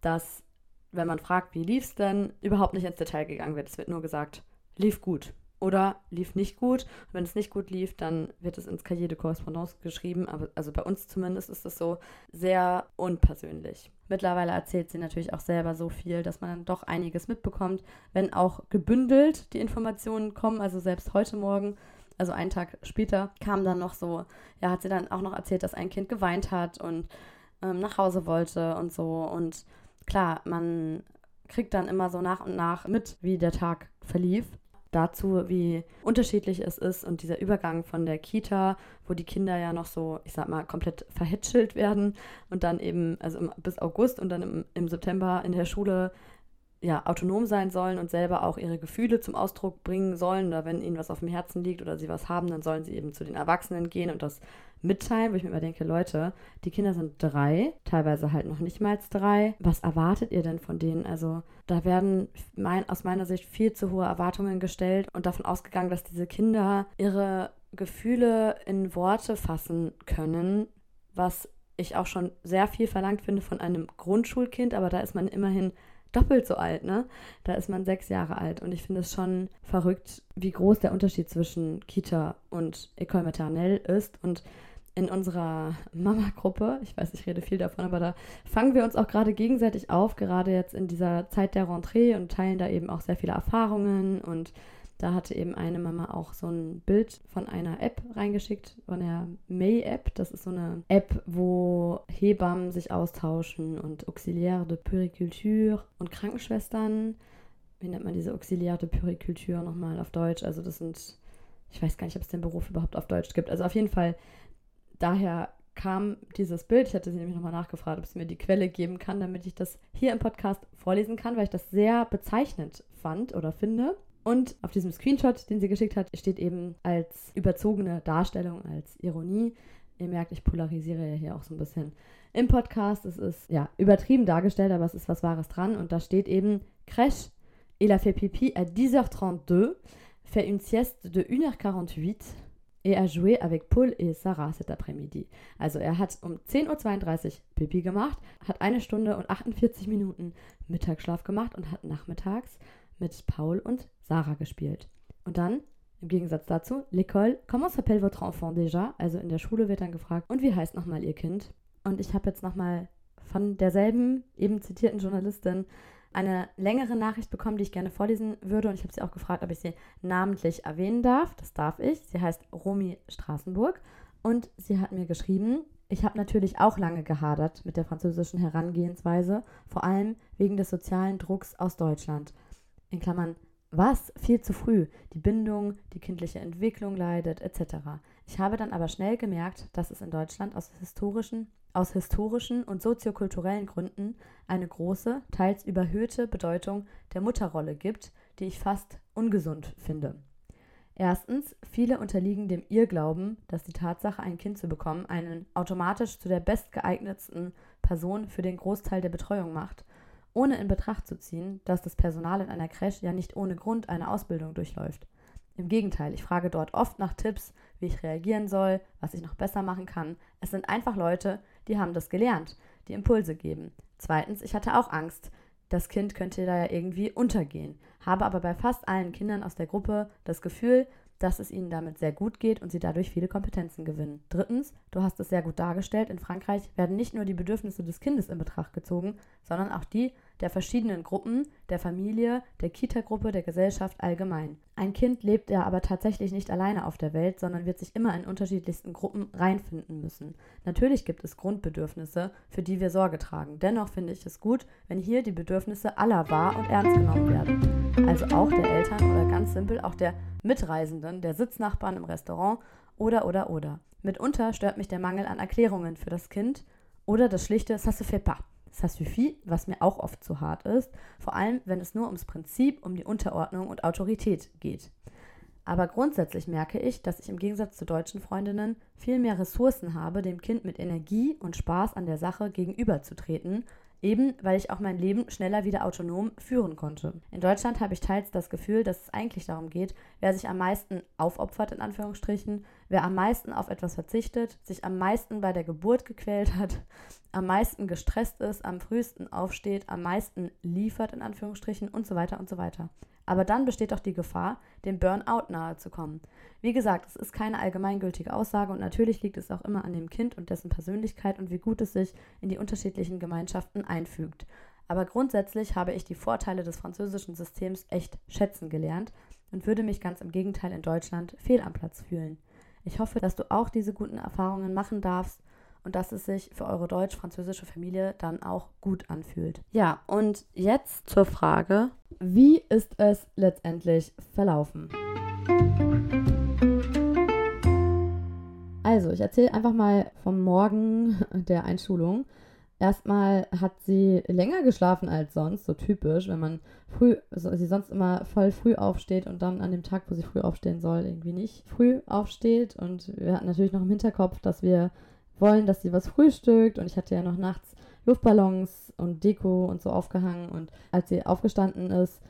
dass wenn man fragt, wie lief es denn, überhaupt nicht ins Detail gegangen wird. Es wird nur gesagt, lief gut oder lief nicht gut. Und wenn es nicht gut lief, dann wird es ins Cahier de Correspondance geschrieben. Aber also bei uns zumindest ist es so sehr unpersönlich. Mittlerweile erzählt sie natürlich auch selber so viel, dass man dann doch einiges mitbekommt, wenn auch gebündelt die Informationen kommen. Also selbst heute Morgen, also einen Tag später, kam dann noch so, ja, hat sie dann auch noch erzählt, dass ein Kind geweint hat und ähm, nach Hause wollte und so. Und klar, man kriegt dann immer so nach und nach mit, wie der Tag verlief dazu, wie unterschiedlich es ist und dieser Übergang von der Kita, wo die Kinder ja noch so, ich sag mal, komplett verhätschelt werden und dann eben, also bis August und dann im, im September in der Schule ja, autonom sein sollen und selber auch ihre Gefühle zum Ausdruck bringen sollen. Oder wenn ihnen was auf dem Herzen liegt oder sie was haben, dann sollen sie eben zu den Erwachsenen gehen und das mitteilen, wo ich mir immer denke, Leute, die Kinder sind drei, teilweise halt noch nicht mal drei. Was erwartet ihr denn von denen? Also da werden mein, aus meiner Sicht viel zu hohe Erwartungen gestellt und davon ausgegangen, dass diese Kinder ihre Gefühle in Worte fassen können, was ich auch schon sehr viel verlangt finde von einem Grundschulkind, aber da ist man immerhin doppelt so alt, ne? Da ist man sechs Jahre alt. Und ich finde es schon verrückt, wie groß der Unterschied zwischen Kita und École Maternelle ist. Und in unserer Mama-Gruppe, ich weiß, ich rede viel davon, aber da fangen wir uns auch gerade gegenseitig auf, gerade jetzt in dieser Zeit der Rentrée und teilen da eben auch sehr viele Erfahrungen und da hatte eben eine Mama auch so ein Bild von einer App reingeschickt, von der May-App. Das ist so eine App, wo Hebammen sich austauschen und Auxiliaire de Puriculture und Krankenschwestern. Wie nennt man diese Auxiliaire de Puriculture nochmal auf Deutsch? Also das sind, ich weiß gar nicht, ob es den Beruf überhaupt auf Deutsch gibt. Also auf jeden Fall, daher kam dieses Bild. Ich hatte sie nämlich nochmal nachgefragt, ob sie mir die Quelle geben kann, damit ich das hier im Podcast vorlesen kann, weil ich das sehr bezeichnend fand oder finde. Und auf diesem Screenshot, den sie geschickt hat, steht eben als überzogene Darstellung, als Ironie. Ihr merkt, ich polarisiere ja hier auch so ein bisschen im Podcast. Es ist ja übertrieben dargestellt, aber es ist was Wahres dran. Und da steht eben Crèche, il a fait pipi à 10h32, fait une sieste de 1h48 et a joué avec Paul et Sarah cet après-midi. Also er hat um 10.32 Uhr Pipi gemacht, hat eine Stunde und 48 Minuten Mittagsschlaf gemacht und hat nachmittags mit Paul und Sarah gespielt. Und dann, im Gegensatz dazu, l'école, comment s'appelle votre enfant déjà? Also in der Schule wird dann gefragt, und wie heißt nochmal ihr Kind? Und ich habe jetzt nochmal von derselben eben zitierten Journalistin eine längere Nachricht bekommen, die ich gerne vorlesen würde. Und ich habe sie auch gefragt, ob ich sie namentlich erwähnen darf. Das darf ich. Sie heißt Romy Straßenburg. Und sie hat mir geschrieben, ich habe natürlich auch lange gehadert mit der französischen Herangehensweise, vor allem wegen des sozialen Drucks aus Deutschland. In Klammern, was? Viel zu früh. Die Bindung, die kindliche Entwicklung leidet, etc. Ich habe dann aber schnell gemerkt, dass es in Deutschland aus historischen aus historischen und soziokulturellen Gründen eine große, teils überhöhte Bedeutung der Mutterrolle gibt, die ich fast ungesund finde. Erstens, viele unterliegen dem Irrglauben, dass die Tatsache, ein Kind zu bekommen, einen automatisch zu der bestgeeignetsten Person für den Großteil der Betreuung macht, ohne in Betracht zu ziehen, dass das Personal in einer Creche ja nicht ohne Grund eine Ausbildung durchläuft. Im Gegenteil, ich frage dort oft nach Tipps, wie ich reagieren soll, was ich noch besser machen kann. Es sind einfach Leute, die haben das gelernt, die Impulse geben. Zweitens, ich hatte auch Angst. Das Kind könnte da ja irgendwie untergehen, habe aber bei fast allen Kindern aus der Gruppe das Gefühl, dass es ihnen damit sehr gut geht und sie dadurch viele Kompetenzen gewinnen. Drittens, du hast es sehr gut dargestellt, in Frankreich werden nicht nur die Bedürfnisse des Kindes in Betracht gezogen, sondern auch die der verschiedenen Gruppen, der Familie, der Kita-Gruppe, der Gesellschaft allgemein. Ein Kind lebt ja aber tatsächlich nicht alleine auf der Welt, sondern wird sich immer in unterschiedlichsten Gruppen reinfinden müssen. Natürlich gibt es Grundbedürfnisse, für die wir Sorge tragen. Dennoch finde ich es gut, wenn hier die Bedürfnisse aller wahr und ernst genommen werden. Also auch der Eltern oder ganz simpel auch der Mitreisenden, der Sitznachbarn im Restaurant oder oder oder. Mitunter stört mich der Mangel an Erklärungen für das Kind oder das schlichte Ça se fait pas. Ça suffit, was mir auch oft zu hart ist, vor allem wenn es nur ums Prinzip, um die Unterordnung und Autorität geht. Aber grundsätzlich merke ich, dass ich im Gegensatz zu deutschen Freundinnen viel mehr Ressourcen habe, dem Kind mit Energie und Spaß an der Sache gegenüberzutreten Eben weil ich auch mein Leben schneller wieder autonom führen konnte. In Deutschland habe ich teils das Gefühl, dass es eigentlich darum geht, wer sich am meisten aufopfert, in Anführungsstrichen, wer am meisten auf etwas verzichtet, sich am meisten bei der Geburt gequält hat, am meisten gestresst ist, am frühesten aufsteht, am meisten liefert, in Anführungsstrichen und so weiter und so weiter. Aber dann besteht doch die Gefahr, dem Burnout nahe zu kommen. Wie gesagt, es ist keine allgemeingültige Aussage und natürlich liegt es auch immer an dem Kind und dessen Persönlichkeit und wie gut es sich in die unterschiedlichen Gemeinschaften einfügt. Aber grundsätzlich habe ich die Vorteile des französischen Systems echt schätzen gelernt und würde mich ganz im Gegenteil in Deutschland fehl am Platz fühlen. Ich hoffe, dass du auch diese guten Erfahrungen machen darfst und dass es sich für eure deutsch-französische Familie dann auch gut anfühlt. Ja, und jetzt zur Frage, wie ist es letztendlich verlaufen? Also, ich erzähle einfach mal vom Morgen der Einschulung. Erstmal hat sie länger geschlafen als sonst, so typisch, wenn man früh, also sie sonst immer voll früh aufsteht und dann an dem Tag, wo sie früh aufstehen soll, irgendwie nicht früh aufsteht. Und wir hatten natürlich noch im Hinterkopf, dass wir wollen, dass sie was frühstückt und ich hatte ja noch nachts Luftballons und Deko und so aufgehangen und als sie aufgestanden ist,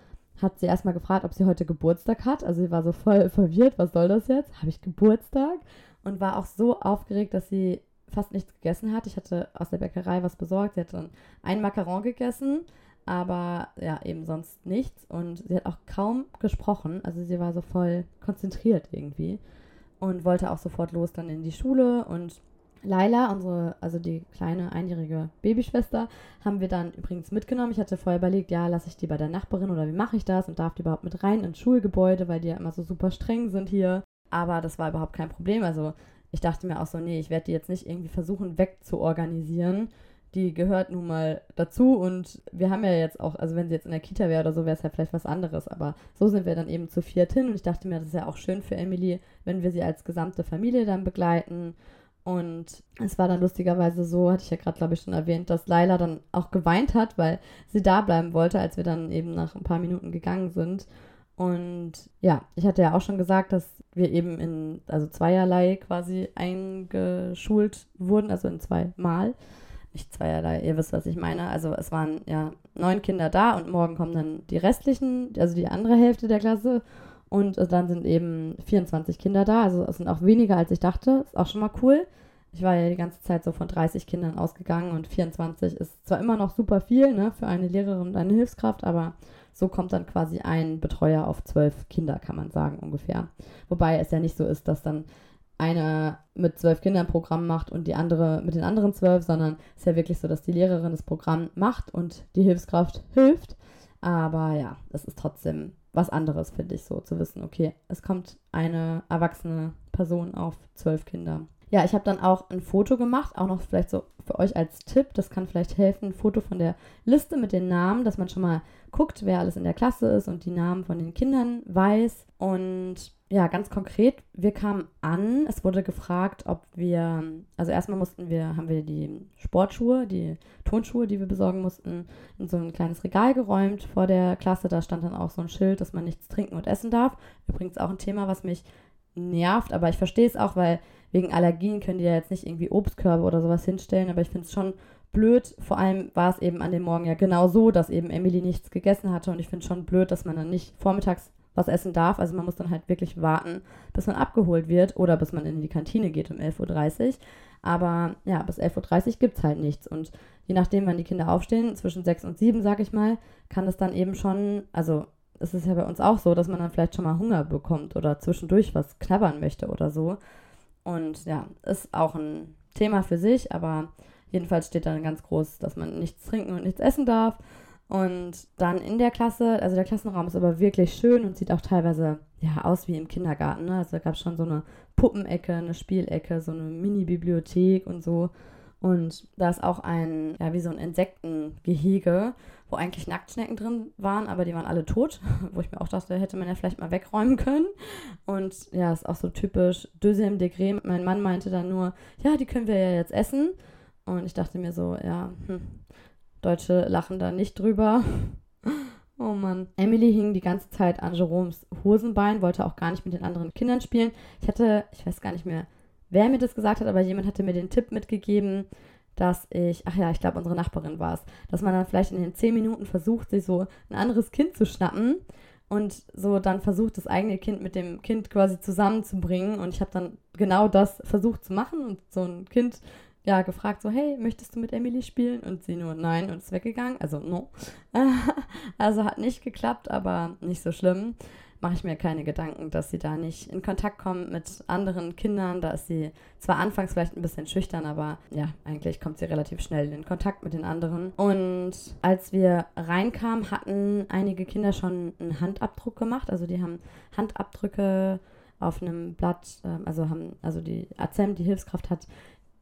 hat sie erstmal gefragt, ob sie heute Geburtstag hat. Also sie war so voll verwirrt, was soll das jetzt? Habe ich Geburtstag? Und war auch so aufgeregt, dass sie fast nichts gegessen hat. Ich hatte aus der Bäckerei was besorgt. Sie hat dann ein Macaron gegessen, aber ja, eben sonst nichts. Und sie hat auch kaum gesprochen. Also sie war so voll konzentriert irgendwie und wollte auch sofort los dann in die Schule und Laila, unsere, also die kleine einjährige Babyschwester, haben wir dann übrigens mitgenommen. Ich hatte vorher überlegt, ja, lasse ich die bei der Nachbarin oder wie mache ich das und darf die überhaupt mit rein ins Schulgebäude, weil die ja immer so super streng sind hier. Aber das war überhaupt kein Problem. Also ich dachte mir auch so, nee, ich werde die jetzt nicht irgendwie versuchen wegzuorganisieren. Die gehört nun mal dazu und wir haben ja jetzt auch, also wenn sie jetzt in der Kita wäre oder so, wäre es ja vielleicht was anderes. Aber so sind wir dann eben zu viert hin und ich dachte mir, das ist ja auch schön für Emily, wenn wir sie als gesamte Familie dann begleiten Und es war dann lustigerweise so, hatte ich ja gerade, glaube ich, schon erwähnt, dass Laila dann auch geweint hat, weil sie da bleiben wollte, als wir dann eben nach ein paar Minuten gegangen sind. Und ja, ich hatte ja auch schon gesagt, dass wir eben in, also zweierlei quasi eingeschult wurden, also in zwei Mal. Nicht zweierlei, ihr wisst, was ich meine. Also es waren ja neun Kinder da und morgen kommen dann die restlichen, also die andere Hälfte der Klasse. Und dann sind eben 24 Kinder da. Also es sind auch weniger, als ich dachte. Ist auch schon mal cool. Ich war ja die ganze Zeit so von 30 Kindern ausgegangen und 24 ist zwar immer noch super viel, ne, für eine Lehrerin und eine Hilfskraft, aber so kommt dann quasi ein Betreuer auf zwölf Kinder, kann man sagen, ungefähr. Wobei es ja nicht so ist, dass dann eine mit zwölf Kindern ein Programm macht und die andere mit den anderen zwölf, sondern es ist ja wirklich so, dass die Lehrerin das Programm macht und die Hilfskraft hilft. Aber ja, es ist trotzdem was anderes, finde ich, so zu wissen, okay, es kommt eine erwachsene Person auf zwölf Kinder. Ja, ich habe dann auch ein Foto gemacht, auch noch vielleicht so für euch als Tipp. Das kann vielleicht helfen, ein Foto von der Liste mit den Namen, dass man schon mal guckt, wer alles in der Klasse ist und die Namen von den Kindern weiß. Und ja, ganz konkret, wir kamen an, es wurde gefragt, ob wir, also erstmal mussten wir, haben wir die Sportschuhe, die Tonschuhe, die wir besorgen mussten, in so ein kleines Regal geräumt vor der Klasse. Da stand dann auch so ein Schild, dass man nichts trinken und essen darf. Übrigens auch ein Thema, was mich nervt, aber ich verstehe es auch, weil wegen Allergien können die ja jetzt nicht irgendwie Obstkörbe oder sowas hinstellen, aber ich finde es schon blöd. Vor allem war es eben an dem Morgen ja genau so, dass eben Emily nichts gegessen hatte und ich finde schon blöd, dass man dann nicht vormittags was essen darf. Also man muss dann halt wirklich warten, bis man abgeholt wird oder bis man in die Kantine geht um 11.30 Uhr. Aber ja, bis 11.30 Uhr gibt es halt nichts. Und je nachdem, wann die Kinder aufstehen, zwischen 6 und 7, sag ich mal, kann es dann eben schon, also es ist ja bei uns auch so, dass man dann vielleicht schon mal Hunger bekommt oder zwischendurch was knabbern möchte oder so. Und ja, ist auch ein Thema für sich, aber jedenfalls steht dann ganz groß, dass man nichts trinken und nichts essen darf. Und dann in der Klasse, also der Klassenraum ist aber wirklich schön und sieht auch teilweise ja aus wie im Kindergarten. Ne? Also gab es schon so eine Puppenecke, eine Spielecke, so eine Mini-Bibliothek und so. Und da ist auch ein, ja, wie so ein Insektengehege, wo eigentlich Nacktschnecken drin waren, aber die waren alle tot, wo ich mir auch dachte, hätte man ja vielleicht mal wegräumen können. Und ja, ist auch so typisch Deuxième Degré. Mein Mann meinte dann nur, ja, die können wir ja jetzt essen. Und ich dachte mir so, ja, hm, Deutsche lachen da nicht drüber. Oh Mann. Emily hing die ganze Zeit an Jeroms Hosenbein, wollte auch gar nicht mit den anderen Kindern spielen. Ich hatte, ich weiß gar nicht mehr, wer mir das gesagt hat, aber jemand hatte mir den Tipp mitgegeben, dass ich, ach ja, ich glaube, unsere Nachbarin war es, dass man dann vielleicht in den zehn Minuten versucht, sich so ein anderes Kind zu schnappen und so dann versucht, das eigene Kind mit dem Kind quasi zusammenzubringen. Und ich habe dann genau das versucht zu machen und so ein Kind ja gefragt, so, hey, möchtest du mit Emily spielen? Und sie nur nein und ist weggegangen. Also no. also hat nicht geklappt, aber nicht so schlimm mache ich mir keine Gedanken, dass sie da nicht in Kontakt kommt mit anderen Kindern. Da ist sie zwar anfangs vielleicht ein bisschen schüchtern, aber ja, eigentlich kommt sie relativ schnell in Kontakt mit den anderen. Und als wir reinkamen, hatten einige Kinder schon einen Handabdruck gemacht. Also die haben Handabdrücke auf einem Blatt, ähm, also haben, also die Azem, die Hilfskraft hat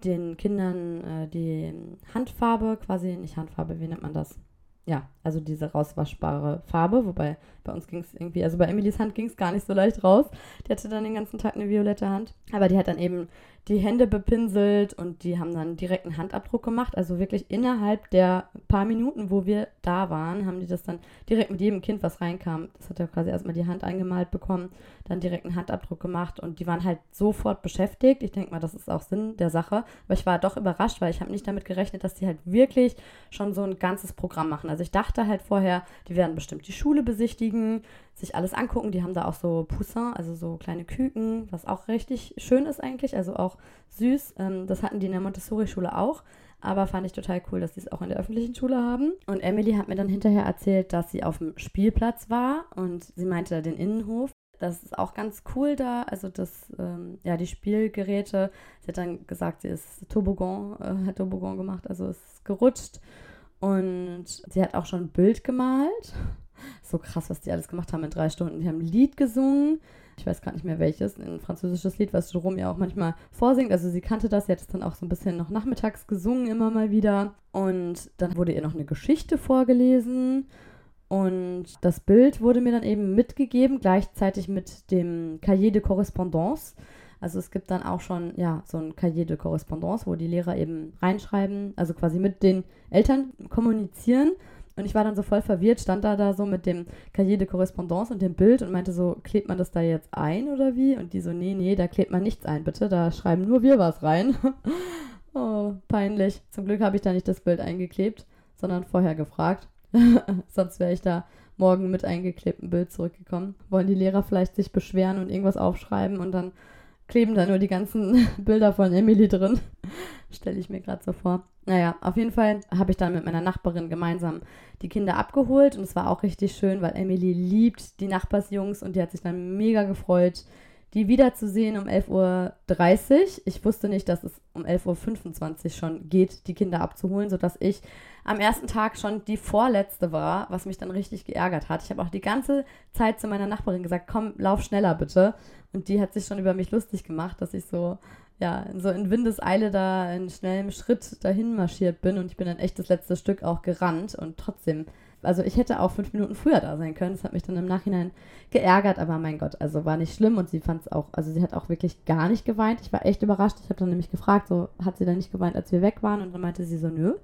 den Kindern äh, die Handfarbe, quasi nicht Handfarbe, wie nennt man das? ja, also diese rauswaschbare Farbe, wobei bei uns ging es irgendwie, also bei Emilys Hand ging es gar nicht so leicht raus. Die hatte dann den ganzen Tag eine violette Hand. Aber die hat dann eben die Hände bepinselt und die haben dann direkt einen Handabdruck gemacht. Also wirklich innerhalb der paar Minuten, wo wir da waren, haben die das dann direkt mit jedem Kind, was reinkam, das hat ja quasi erstmal die Hand eingemalt bekommen, dann direkt einen Handabdruck gemacht und die waren halt sofort beschäftigt. Ich denke mal, das ist auch Sinn der Sache. Aber ich war doch überrascht, weil ich habe nicht damit gerechnet, dass die halt wirklich schon so ein ganzes Programm machen. Also ich dachte halt vorher, die werden bestimmt die Schule besichtigen, sich alles angucken. Die haben da auch so Poussin, also so kleine Küken, was auch richtig schön ist eigentlich, also auch süß. Ähm, das hatten die in der Montessori-Schule auch. Aber fand ich total cool, dass sie es auch in der öffentlichen Schule haben. Und Emily hat mir dann hinterher erzählt, dass sie auf dem Spielplatz war und sie meinte da den Innenhof. Das ist auch ganz cool da. Also das, ähm, ja, die Spielgeräte. Sie hat dann gesagt, sie ist Toboggan, äh, hat Toboggan gemacht, also ist gerutscht. Und sie hat auch schon ein Bild gemalt so krass, was die alles gemacht haben in drei Stunden. Die haben ein Lied gesungen. Ich weiß gar nicht mehr welches, ein französisches Lied, was Jerome ja auch manchmal vorsingt. Also sie kannte das, sie hat es dann auch so ein bisschen noch nachmittags gesungen, immer mal wieder. Und dann wurde ihr noch eine Geschichte vorgelesen. Und das Bild wurde mir dann eben mitgegeben, gleichzeitig mit dem Cahier de Correspondance. Also es gibt dann auch schon, ja, so ein Cahier de Correspondance, wo die Lehrer eben reinschreiben, also quasi mit den Eltern kommunizieren. Und ich war dann so voll verwirrt, stand da da so mit dem Cahier de Correspondance und dem Bild und meinte so, klebt man das da jetzt ein oder wie? Und die so, nee, nee, da klebt man nichts ein, bitte, da schreiben nur wir was rein. oh, peinlich. Zum Glück habe ich da nicht das Bild eingeklebt, sondern vorher gefragt. Sonst wäre ich da morgen mit eingeklebtem Bild zurückgekommen. Wollen die Lehrer vielleicht sich beschweren und irgendwas aufschreiben und dann kleben da nur die ganzen Bilder von Emily drin. Stelle ich mir gerade so vor. Naja, auf jeden Fall habe ich dann mit meiner Nachbarin gemeinsam die Kinder abgeholt und es war auch richtig schön, weil Emily liebt die Nachbarsjungs und die hat sich dann mega gefreut, die wiederzusehen um 11.30 Uhr. Ich wusste nicht, dass es um 11.25 Uhr schon geht, die Kinder abzuholen, sodass ich am ersten Tag schon die vorletzte war, was mich dann richtig geärgert hat. Ich habe auch die ganze Zeit zu meiner Nachbarin gesagt, komm, lauf schneller bitte. Und die hat sich schon über mich lustig gemacht, dass ich so, ja, so in Windeseile da in schnellem Schritt dahin marschiert bin. Und ich bin dann echt das letzte Stück auch gerannt und trotzdem also ich hätte auch fünf Minuten früher da sein können. Das hat mich dann im Nachhinein geärgert, aber mein Gott, also war nicht schlimm und sie fand es auch, also sie hat auch wirklich gar nicht geweint. Ich war echt überrascht. Ich habe dann nämlich gefragt, so hat sie dann nicht geweint, als wir weg waren und dann meinte sie so, nö.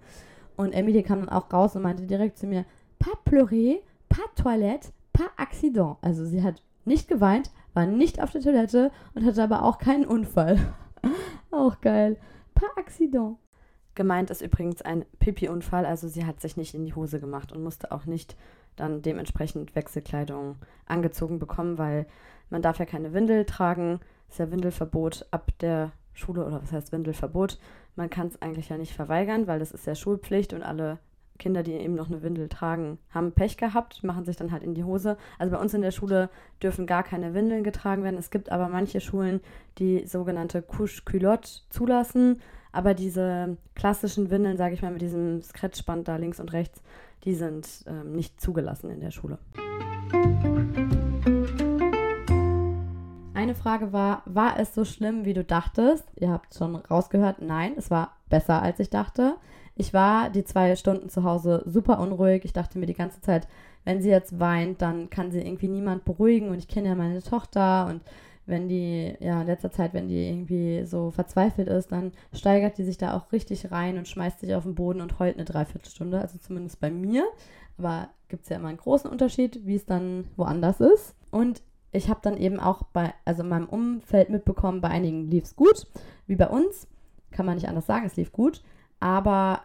Und Emily kam dann auch raus und meinte direkt zu mir, pas pleurer, pas toilette, pas accident. Also sie hat nicht geweint, war nicht auf der Toilette und hatte aber auch keinen Unfall. auch geil. Pas accident. Gemeint ist übrigens ein Pipi-Unfall, also sie hat sich nicht in die Hose gemacht und musste auch nicht dann dementsprechend Wechselkleidung angezogen bekommen, weil man darf ja keine Windel tragen, ist ja Windelverbot ab der Schule oder was heißt Windelverbot. Man kann es eigentlich ja nicht verweigern, weil das ist ja Schulpflicht und alle Kinder, die eben noch eine Windel tragen, haben Pech gehabt, machen sich dann halt in die Hose. Also bei uns in der Schule dürfen gar keine Windeln getragen werden. Es gibt aber manche Schulen, die sogenannte Couche-Culotte zulassen. Aber diese klassischen Windeln, sage ich mal, mit diesem Scratchband da links und rechts, die sind ähm, nicht zugelassen in der Schule. Eine Frage war, war es so schlimm, wie du dachtest? Ihr habt schon rausgehört, nein, es war besser, als ich dachte. Ich war die zwei Stunden zu Hause super unruhig. Ich dachte mir die ganze Zeit, wenn sie jetzt weint, dann kann sie irgendwie niemand beruhigen und ich kenne ja meine Tochter und wenn die, ja, in letzter Zeit, wenn die irgendwie so verzweifelt ist, dann steigert die sich da auch richtig rein und schmeißt sich auf den Boden und heult eine Dreiviertelstunde. Also zumindest bei mir. Aber gibt es ja immer einen großen Unterschied, wie es dann woanders ist. Und ich habe dann eben auch bei, also in meinem Umfeld mitbekommen, bei einigen lief es gut, wie bei uns. Kann man nicht anders sagen, es lief gut. Aber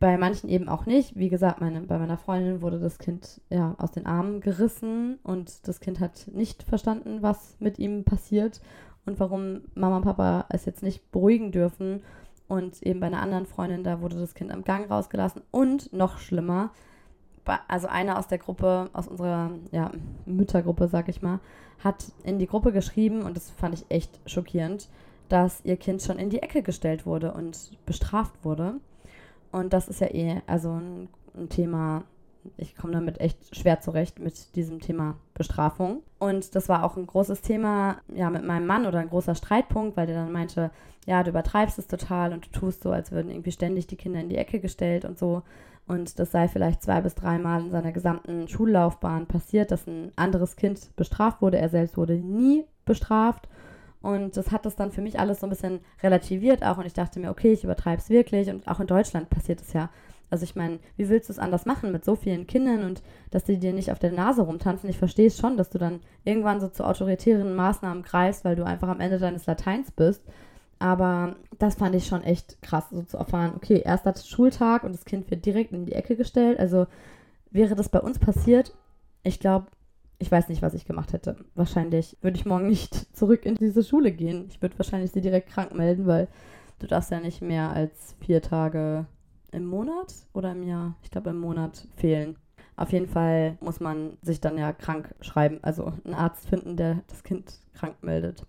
bei manchen eben auch nicht. Wie gesagt, meine, bei meiner Freundin wurde das Kind ja aus den Armen gerissen und das Kind hat nicht verstanden, was mit ihm passiert und warum Mama und Papa es jetzt nicht beruhigen dürfen. Und eben bei einer anderen Freundin, da wurde das Kind am Gang rausgelassen. Und noch schlimmer, also einer aus der Gruppe, aus unserer ja, Müttergruppe, sag ich mal, hat in die Gruppe geschrieben, und das fand ich echt schockierend, dass ihr Kind schon in die Ecke gestellt wurde und bestraft wurde. Und das ist ja eh, also ein, ein Thema, ich komme damit echt schwer zurecht mit diesem Thema Bestrafung. Und das war auch ein großes Thema, ja, mit meinem Mann oder ein großer Streitpunkt, weil der dann meinte, ja, du übertreibst es total und du tust so, als würden irgendwie ständig die Kinder in die Ecke gestellt und so. Und das sei vielleicht zwei bis dreimal in seiner gesamten Schullaufbahn passiert, dass ein anderes Kind bestraft wurde. Er selbst wurde nie bestraft. Und das hat das dann für mich alles so ein bisschen relativiert auch. Und ich dachte mir, okay, ich übertreibe es wirklich. Und auch in Deutschland passiert es ja. Also ich meine, wie willst du es anders machen mit so vielen Kindern und dass die dir nicht auf der Nase rumtanzen? Ich verstehe es schon, dass du dann irgendwann so zu autoritären Maßnahmen greifst, weil du einfach am Ende deines Lateins bist. Aber das fand ich schon echt krass, so zu erfahren, okay, erster Schultag und das Kind wird direkt in die Ecke gestellt. Also wäre das bei uns passiert, ich glaube, ich weiß nicht, was ich gemacht hätte. Wahrscheinlich würde ich morgen nicht zurück in diese Schule gehen. Ich würde wahrscheinlich sie direkt krank melden, weil du darfst ja nicht mehr als vier Tage im Monat oder im Jahr, ich glaube im Monat fehlen. Auf jeden Fall muss man sich dann ja krank schreiben, also einen Arzt finden, der das Kind krank meldet.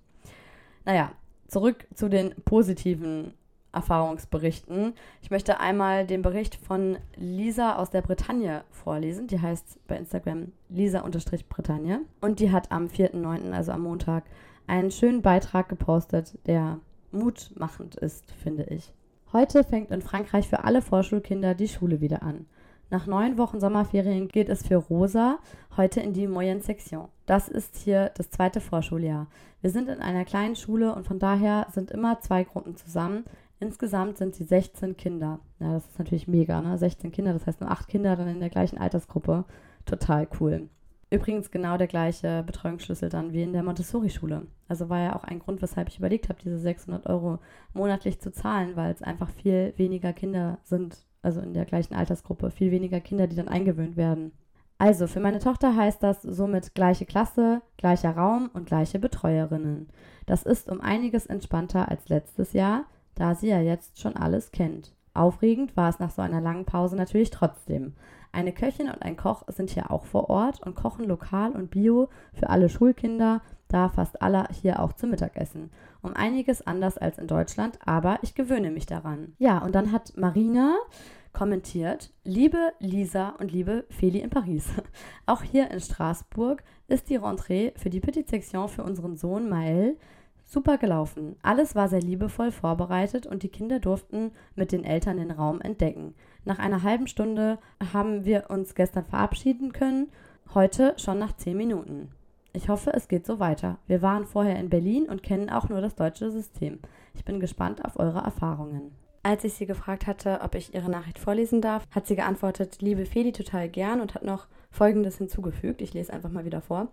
Naja, zurück zu den positiven Erfahrungsberichten. Ich möchte einmal den Bericht von Lisa aus der Bretagne vorlesen. Die heißt bei Instagram Lisa-Bretagne. Und die hat am 4.9., also am Montag, einen schönen Beitrag gepostet, der mutmachend ist, finde ich. Heute fängt in Frankreich für alle Vorschulkinder die Schule wieder an. Nach neun Wochen Sommerferien geht es für Rosa heute in die Moyenne Section. Das ist hier das zweite Vorschuljahr. Wir sind in einer kleinen Schule und von daher sind immer zwei Gruppen zusammen. Insgesamt sind sie 16 Kinder. Ja, das ist natürlich mega, ne? 16 Kinder, das heißt nur acht Kinder dann in der gleichen Altersgruppe. Total cool. Übrigens genau der gleiche Betreuungsschlüssel dann wie in der Montessori-Schule. Also war ja auch ein Grund, weshalb ich überlegt habe, diese 600 Euro monatlich zu zahlen, weil es einfach viel weniger Kinder sind, also in der gleichen Altersgruppe, viel weniger Kinder, die dann eingewöhnt werden. Also für meine Tochter heißt das somit gleiche Klasse, gleicher Raum und gleiche Betreuerinnen. Das ist um einiges entspannter als letztes Jahr, da sie ja jetzt schon alles kennt. Aufregend war es nach so einer langen Pause natürlich trotzdem. Eine Köchin und ein Koch sind hier auch vor Ort und kochen lokal und bio für alle Schulkinder, da fast alle hier auch zum Mittagessen. Um einiges anders als in Deutschland, aber ich gewöhne mich daran. Ja, und dann hat Marina kommentiert, liebe Lisa und liebe Feli in Paris. Auch hier in Straßburg ist die Rentrée für die Petite Section für unseren Sohn Maël Super gelaufen. Alles war sehr liebevoll vorbereitet und die Kinder durften mit den Eltern den Raum entdecken. Nach einer halben Stunde haben wir uns gestern verabschieden können, heute schon nach zehn Minuten. Ich hoffe, es geht so weiter. Wir waren vorher in Berlin und kennen auch nur das deutsche System. Ich bin gespannt auf eure Erfahrungen. Als ich sie gefragt hatte, ob ich ihre Nachricht vorlesen darf, hat sie geantwortet, liebe Feli, total gern und hat noch Folgendes hinzugefügt. Ich lese einfach mal wieder vor.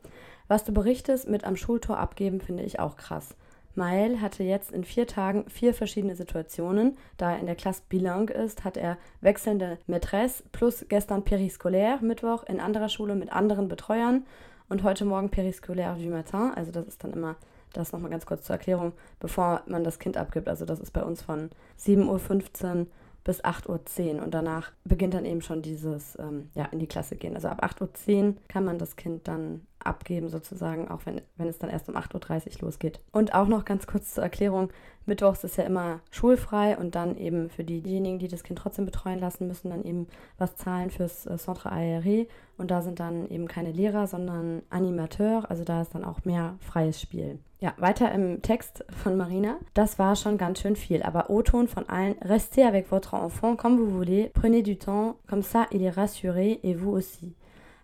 Was du berichtest mit am Schultor abgeben, finde ich auch krass. Mael hatte jetzt in vier Tagen vier verschiedene Situationen. Da er in der Klasse bilingue ist, hat er wechselnde Maîtresse plus gestern Périscolaire, Mittwoch in anderer Schule mit anderen Betreuern und heute Morgen Périscolaire du matin. Also das ist dann immer, das nochmal ganz kurz zur Erklärung, bevor man das Kind abgibt. Also das ist bei uns von 7.15 Uhr bis 8.10 Uhr und danach beginnt dann eben schon dieses ähm, ja, in die Klasse gehen. Also ab 8.10 Uhr kann man das Kind dann abgeben sozusagen, auch wenn, wenn es dann erst um 8.30 Uhr losgeht. Und auch noch ganz kurz zur Erklärung, Mittwochs ist ja immer schulfrei und dann eben für diejenigen, die das Kind trotzdem betreuen lassen, müssen dann eben was zahlen fürs äh, Centre Aéré und da sind dann eben keine Lehrer, sondern Animateur, also da ist dann auch mehr freies Spiel. Ja, weiter im Text von Marina. Das war schon ganz schön viel, aber O-Ton von allen. Restez avec votre enfant comme vous voulez, prenez du temps, comme ça il est rassuré et vous aussi.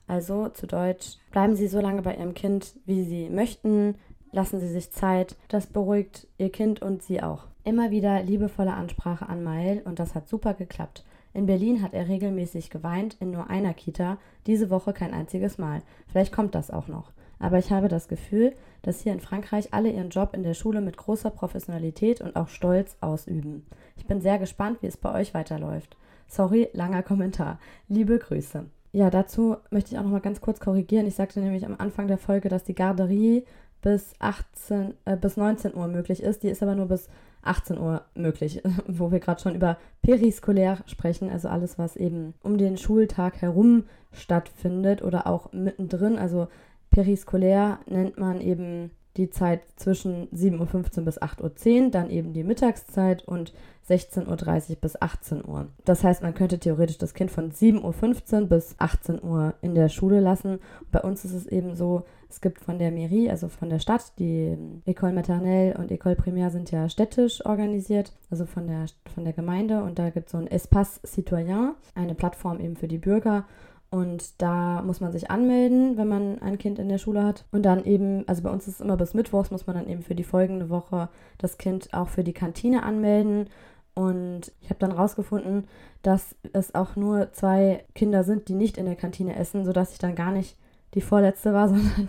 Also zu Deutsch, bleiben Sie so lange bei Ihrem Kind, wie Sie möchten, lassen Sie sich Zeit, das beruhigt Ihr Kind und Sie auch. Immer wieder liebevolle Ansprache an Mael und das hat super geklappt. In Berlin hat er regelmäßig geweint, in nur einer Kita, diese Woche kein einziges Mal. Vielleicht kommt das auch noch. Aber ich habe das Gefühl, dass hier in Frankreich alle ihren Job in der Schule mit großer Professionalität und auch Stolz ausüben. Ich bin sehr gespannt, wie es bei euch weiterläuft. Sorry, langer Kommentar. Liebe Grüße. Ja, dazu möchte ich auch noch mal ganz kurz korrigieren. Ich sagte nämlich am Anfang der Folge, dass die Garderie bis 18, äh, bis 19 Uhr möglich ist. Die ist aber nur bis 18 Uhr möglich, wo wir gerade schon über periskolär sprechen, also alles, was eben um den Schultag herum stattfindet oder auch mittendrin. Also periskolär nennt man eben die Zeit zwischen 7.15 Uhr bis 8.10 Uhr, dann eben die Mittagszeit und 16.30 Uhr bis 18 Uhr. Das heißt, man könnte theoretisch das Kind von 7.15 Uhr bis 18 Uhr in der Schule lassen. Bei uns ist es eben so, es gibt von der Mairie, also von der Stadt, die École Maternelle und École Primaire sind ja städtisch organisiert, also von der, von der Gemeinde. Und da gibt es so ein Espace Citoyen, eine Plattform eben für die Bürger. Und da muss man sich anmelden, wenn man ein Kind in der Schule hat. Und dann eben, also bei uns ist es immer bis Mittwochs, muss man dann eben für die folgende Woche das Kind auch für die Kantine anmelden. Und ich habe dann rausgefunden, dass es auch nur zwei Kinder sind, die nicht in der Kantine essen, sodass ich dann gar nicht die vorletzte war, sondern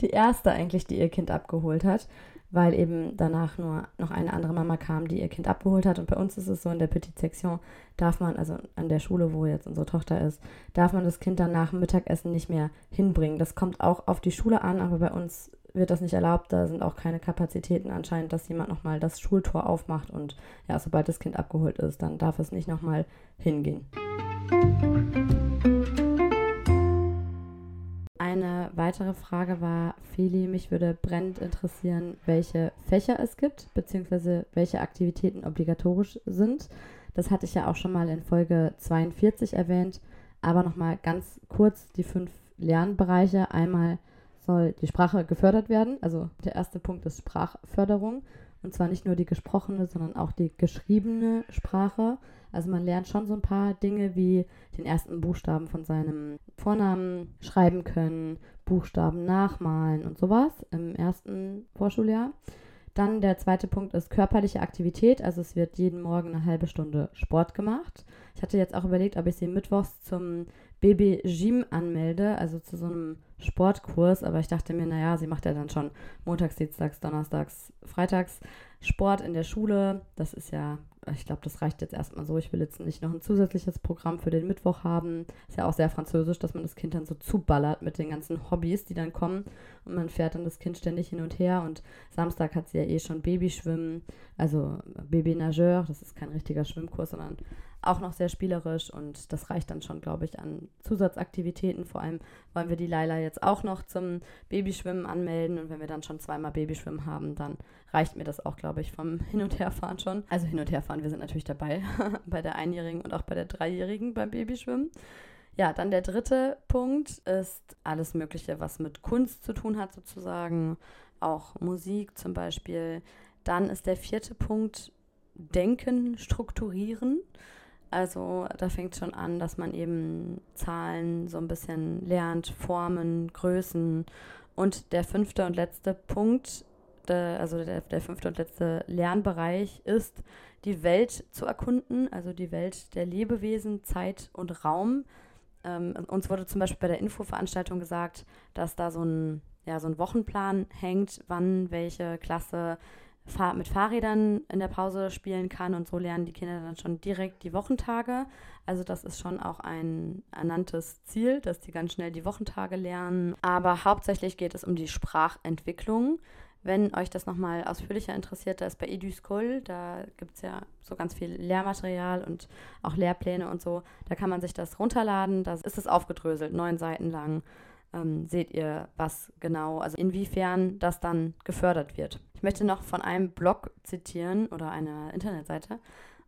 die erste eigentlich, die ihr Kind abgeholt hat weil eben danach nur noch eine andere Mama kam, die ihr Kind abgeholt hat. Und bei uns ist es so, in der Petite Section darf man, also an der Schule, wo jetzt unsere Tochter ist, darf man das Kind dann nach dem Mittagessen nicht mehr hinbringen. Das kommt auch auf die Schule an, aber bei uns wird das nicht erlaubt. Da sind auch keine Kapazitäten anscheinend, dass jemand nochmal das Schultor aufmacht. Und ja, sobald das Kind abgeholt ist, dann darf es nicht nochmal hingehen. Eine weitere Frage war, Feli, mich würde brennend interessieren, welche Fächer es gibt, beziehungsweise welche Aktivitäten obligatorisch sind. Das hatte ich ja auch schon mal in Folge 42 erwähnt, aber nochmal ganz kurz die fünf Lernbereiche. Einmal soll die Sprache gefördert werden, also der erste Punkt ist Sprachförderung. Und zwar nicht nur die gesprochene, sondern auch die geschriebene Sprache. Also man lernt schon so ein paar Dinge wie den ersten Buchstaben von seinem Vornamen schreiben können, Buchstaben nachmalen und sowas im ersten Vorschuljahr. Dann der zweite Punkt ist körperliche Aktivität. Also es wird jeden Morgen eine halbe Stunde Sport gemacht. Ich hatte jetzt auch überlegt, ob ich sie mittwochs zum Baby Gym anmelde, also zu so einem Sportkurs, aber ich dachte mir, naja, sie macht ja dann schon montags, dienstags, donnerstags, freitags Sport in der Schule. Das ist ja, ich glaube, das reicht jetzt erstmal so. Ich will jetzt nicht noch ein zusätzliches Programm für den Mittwoch haben. Ist ja auch sehr französisch, dass man das Kind dann so zuballert mit den ganzen Hobbys, die dann kommen. Und man fährt dann das Kind ständig hin und her. Und Samstag hat sie ja eh schon Babyschwimmen, also Baby-Nageur. Das ist kein richtiger Schwimmkurs, sondern auch noch sehr spielerisch und das reicht dann schon, glaube ich, an Zusatzaktivitäten. Vor allem wollen wir die Laila jetzt auch noch zum Babyschwimmen anmelden und wenn wir dann schon zweimal Babyschwimmen haben, dann reicht mir das auch, glaube ich, vom Hin- und Herfahren schon. Also Hin- und Herfahren, wir sind natürlich dabei bei der Einjährigen und auch bei der Dreijährigen beim Babyschwimmen. Ja, dann der dritte Punkt ist alles Mögliche, was mit Kunst zu tun hat, sozusagen. Auch Musik zum Beispiel. Dann ist der vierte Punkt Denken, Strukturieren. Also da fängt schon an, dass man eben Zahlen so ein bisschen lernt, Formen, Größen. Und der fünfte und letzte Punkt, der, also der, der fünfte und letzte Lernbereich ist, die Welt zu erkunden, also die Welt der Lebewesen, Zeit und Raum. Ähm, uns wurde zum Beispiel bei der Infoveranstaltung gesagt, dass da so ein, ja, so ein Wochenplan hängt, wann welche Klasse mit Fahrrädern in der Pause spielen kann und so lernen die Kinder dann schon direkt die Wochentage. Also das ist schon auch ein ernanntes Ziel, dass die ganz schnell die Wochentage lernen. Aber hauptsächlich geht es um die Sprachentwicklung. Wenn euch das nochmal ausführlicher interessiert, da ist bei EduSchool, da gibt es ja so ganz viel Lehrmaterial und auch Lehrpläne und so. Da kann man sich das runterladen, da ist es aufgedröselt, neun Seiten lang ähm, seht ihr, was genau, also inwiefern das dann gefördert wird. Ich möchte noch von einem Blog zitieren oder einer Internetseite,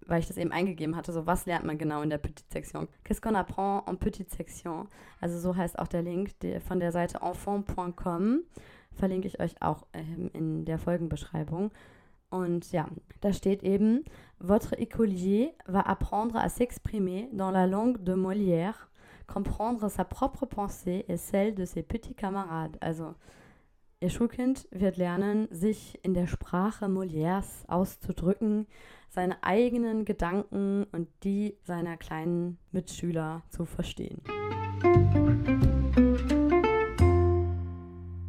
weil ich das eben eingegeben hatte, so was lernt man genau in der Petite Section. Qu'est-ce qu'on apprend en Petite Section? Also so heißt auch der Link die, von der Seite enfant.com. Verlinke ich euch auch ähm, in der Folgenbeschreibung. Und ja, da steht eben, Votre écolier va apprendre à s'exprimer dans la langue de Molière comprendre sa propre pensée et celle de ses petits camarades. Also, ihr Schulkind wird lernen, sich in der Sprache Molières auszudrücken, seine eigenen Gedanken und die seiner kleinen Mitschüler zu verstehen.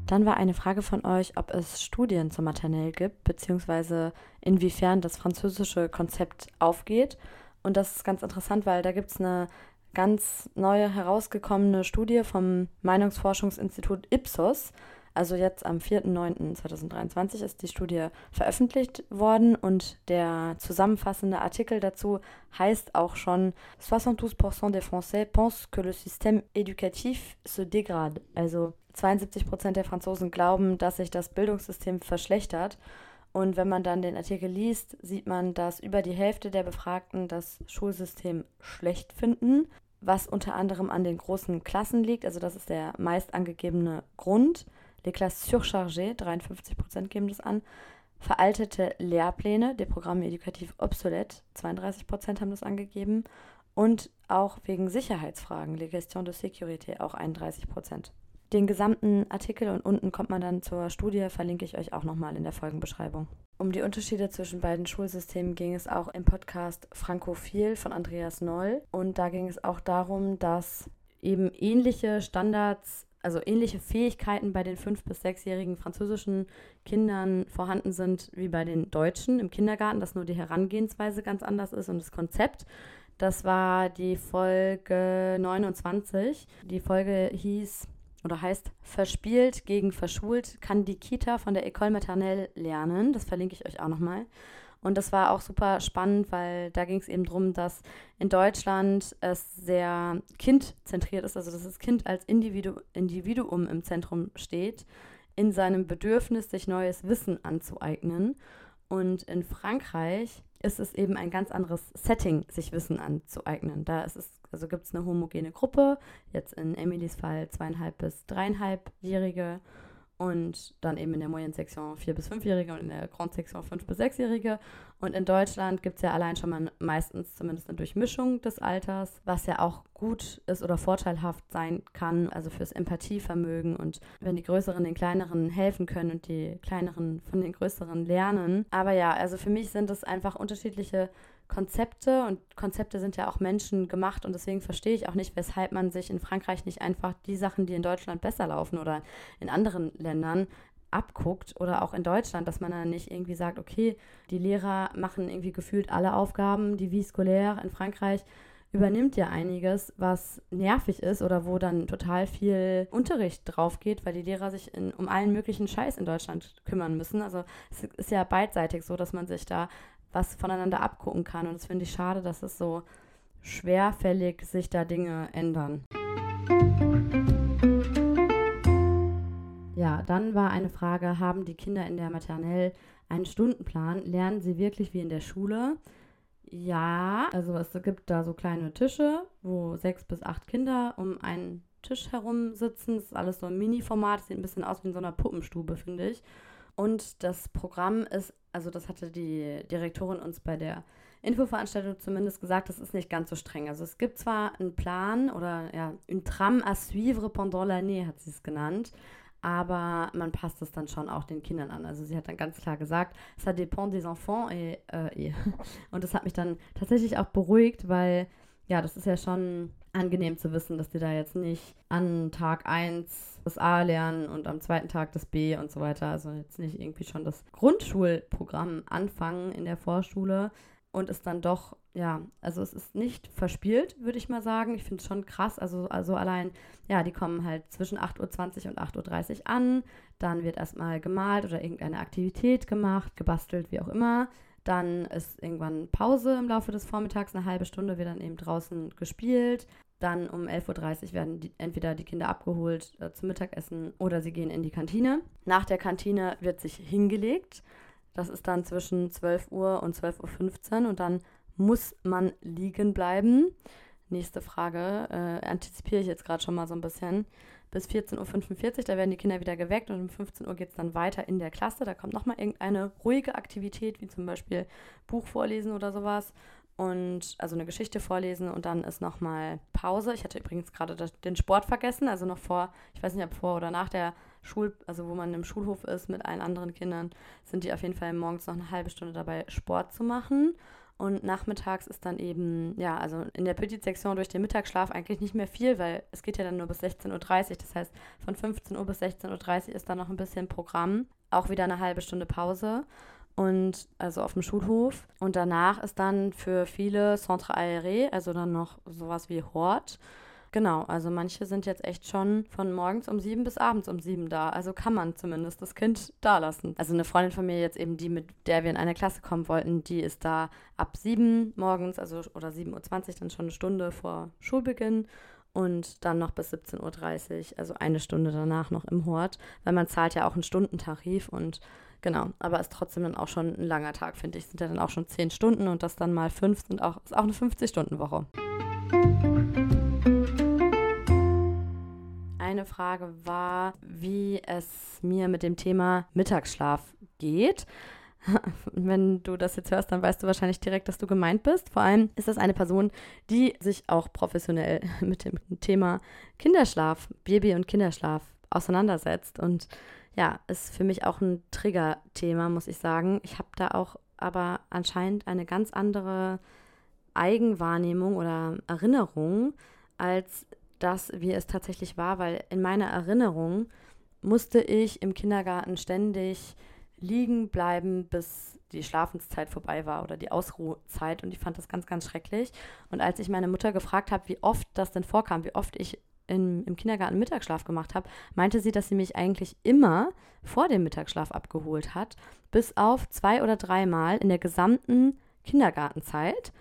Dann war eine Frage von euch, ob es Studien zur Maternelle gibt, beziehungsweise inwiefern das französische Konzept aufgeht. Und das ist ganz interessant, weil da gibt es eine ganz neue herausgekommene Studie vom Meinungsforschungsinstitut Ipsos. Also jetzt am 4.9.2023 ist die Studie veröffentlicht worden und der zusammenfassende Artikel dazu heißt auch schon 72% des Français pensent que le système éducatif se dégrade. Also 72% der Franzosen glauben, dass sich das Bildungssystem verschlechtert. Und wenn man dann den Artikel liest, sieht man, dass über die Hälfte der Befragten das Schulsystem schlecht finden was unter anderem an den großen Klassen liegt. Also das ist der meist angegebene Grund. Les classes surchargées, 53% geben das an. Veraltete Lehrpläne, der Programme edukativ obsolet, 32% haben das angegeben. Und auch wegen Sicherheitsfragen, les questions de sécurité, auch 31%. Den gesamten Artikel und unten kommt man dann zur Studie, verlinke ich euch auch nochmal in der Folgenbeschreibung. Um die Unterschiede zwischen beiden Schulsystemen ging es auch im Podcast Frankophil von Andreas Noll. Und da ging es auch darum, dass eben ähnliche Standards, also ähnliche Fähigkeiten bei den fünf- bis sechsjährigen französischen Kindern vorhanden sind wie bei den Deutschen im Kindergarten, dass nur die Herangehensweise ganz anders ist und das Konzept. Das war die Folge 29. Die Folge hieß oder heißt Verspielt gegen Verschult kann die Kita von der École Maternelle lernen. Das verlinke ich euch auch nochmal. Und das war auch super spannend, weil da ging es eben darum, dass in Deutschland es sehr kindzentriert ist, also dass das Kind als Individu Individuum im Zentrum steht, in seinem Bedürfnis, sich neues Wissen anzueignen. Und in Frankreich ist es eben ein ganz anderes Setting, sich Wissen anzueignen. Da ist es, also gibt es eine homogene Gruppe, jetzt in Emilys Fall zweieinhalb bis dreieinhalbjährige und dann eben in der Moyenne Sektion 4- bis 5-Jährige und in der Grand Sektion 5- bis 6-Jährige. Und in Deutschland gibt es ja allein schon mal meistens zumindest eine Durchmischung des Alters, was ja auch gut ist oder vorteilhaft sein kann, also fürs Empathievermögen und wenn die Größeren den Kleineren helfen können und die Kleineren von den Größeren lernen. Aber ja, also für mich sind es einfach unterschiedliche Konzepte und Konzepte sind ja auch Menschen gemacht und deswegen verstehe ich auch nicht, weshalb man sich in Frankreich nicht einfach die Sachen, die in Deutschland besser laufen oder in anderen Ländern abguckt oder auch in Deutschland, dass man dann nicht irgendwie sagt, okay, die Lehrer machen irgendwie gefühlt alle Aufgaben, die Vie scolaire in Frankreich übernimmt ja einiges, was nervig ist oder wo dann total viel Unterricht drauf geht, weil die Lehrer sich in, um allen möglichen Scheiß in Deutschland kümmern müssen. Also es ist ja beidseitig so, dass man sich da was voneinander abgucken kann. Und das finde ich schade, dass es so schwerfällig sich da Dinge ändern. Ja, dann war eine Frage, haben die Kinder in der Maternelle einen Stundenplan? Lernen sie wirklich wie in der Schule? Ja, also es gibt da so kleine Tische, wo sechs bis acht Kinder um einen Tisch herum sitzen. Das ist alles so ein Mini-Format, sieht ein bisschen aus wie in so einer Puppenstube, finde ich. Und das Programm ist, also das hatte die Direktorin uns bei der Infoveranstaltung zumindest gesagt, das ist nicht ganz so streng. Also es gibt zwar einen Plan oder ja, une trame à suivre pendant l'année hat sie es genannt, aber man passt es dann schon auch den Kindern an. Also sie hat dann ganz klar gesagt, ça dépend des enfants et, äh, et. und das hat mich dann tatsächlich auch beruhigt, weil ja, das ist ja schon angenehm zu wissen, dass die da jetzt nicht an Tag 1 das A lernen und am zweiten Tag das B und so weiter. Also jetzt nicht irgendwie schon das Grundschulprogramm anfangen in der Vorschule und es dann doch, ja, also es ist nicht verspielt, würde ich mal sagen. Ich finde es schon krass. Also, also allein, ja, die kommen halt zwischen 8.20 Uhr und 8.30 Uhr an. Dann wird erstmal gemalt oder irgendeine Aktivität gemacht, gebastelt, wie auch immer. Dann ist irgendwann Pause im Laufe des Vormittags, eine halbe Stunde wird dann eben draußen gespielt. Dann um 11.30 Uhr werden die, entweder die Kinder abgeholt äh, zum Mittagessen oder sie gehen in die Kantine. Nach der Kantine wird sich hingelegt. Das ist dann zwischen 12 Uhr und 12.15 Uhr und dann muss man liegen bleiben. Nächste Frage, äh, antizipiere ich jetzt gerade schon mal so ein bisschen bis 14.45 Uhr. Da werden die Kinder wieder geweckt und um 15 Uhr geht es dann weiter in der Klasse. Da kommt nochmal irgendeine ruhige Aktivität, wie zum Beispiel Buch vorlesen oder sowas. Und also eine Geschichte vorlesen und dann ist nochmal Pause. Ich hatte übrigens gerade den Sport vergessen, also noch vor, ich weiß nicht, ob vor oder nach der Schul, also wo man im Schulhof ist mit allen anderen Kindern, sind die auf jeden Fall morgens noch eine halbe Stunde dabei, Sport zu machen. Und nachmittags ist dann eben, ja, also in der Petit-Sektion durch den Mittagsschlaf eigentlich nicht mehr viel, weil es geht ja dann nur bis 16.30 Uhr. Das heißt, von 15 Uhr bis 16.30 Uhr ist dann noch ein bisschen Programm. Auch wieder eine halbe Stunde Pause. Und also auf dem Schulhof. Und danach ist dann für viele Centre Aéré, also dann noch sowas wie Hort. Genau, also manche sind jetzt echt schon von morgens um sieben bis abends um sieben da. Also kann man zumindest das Kind da lassen. Also eine Freundin von mir jetzt eben, die mit der wir in eine Klasse kommen wollten, die ist da ab sieben morgens, also oder 7.20 Uhr, dann schon eine Stunde vor Schulbeginn und dann noch bis 17.30 Uhr, also eine Stunde danach noch im Hort, weil man zahlt ja auch einen Stundentarif und genau, aber ist trotzdem dann auch schon ein langer Tag, finde ich. Sind ja dann auch schon zehn Stunden und das dann mal fünf sind auch, ist auch eine 50-Stunden-Woche. eine Frage war, wie es mir mit dem Thema Mittagsschlaf geht. Wenn du das jetzt hörst, dann weißt du wahrscheinlich direkt, dass du gemeint bist. Vor allem ist das eine Person, die sich auch professionell mit dem Thema Kinderschlaf, Baby und Kinderschlaf auseinandersetzt. Und ja, ist für mich auch ein Trigger-Thema, muss ich sagen. Ich habe da auch aber anscheinend eine ganz andere Eigenwahrnehmung oder Erinnerung als das, wie es tatsächlich war, weil in meiner Erinnerung musste ich im Kindergarten ständig liegen bleiben, bis die Schlafenszeit vorbei war oder die Ausruhzeit und ich fand das ganz, ganz schrecklich. Und als ich meine Mutter gefragt habe, wie oft das denn vorkam, wie oft ich in, im Kindergarten Mittagsschlaf gemacht habe, meinte sie, dass sie mich eigentlich immer vor dem Mittagsschlaf abgeholt hat, bis auf zwei oder dreimal in der gesamten Kindergartenzeit.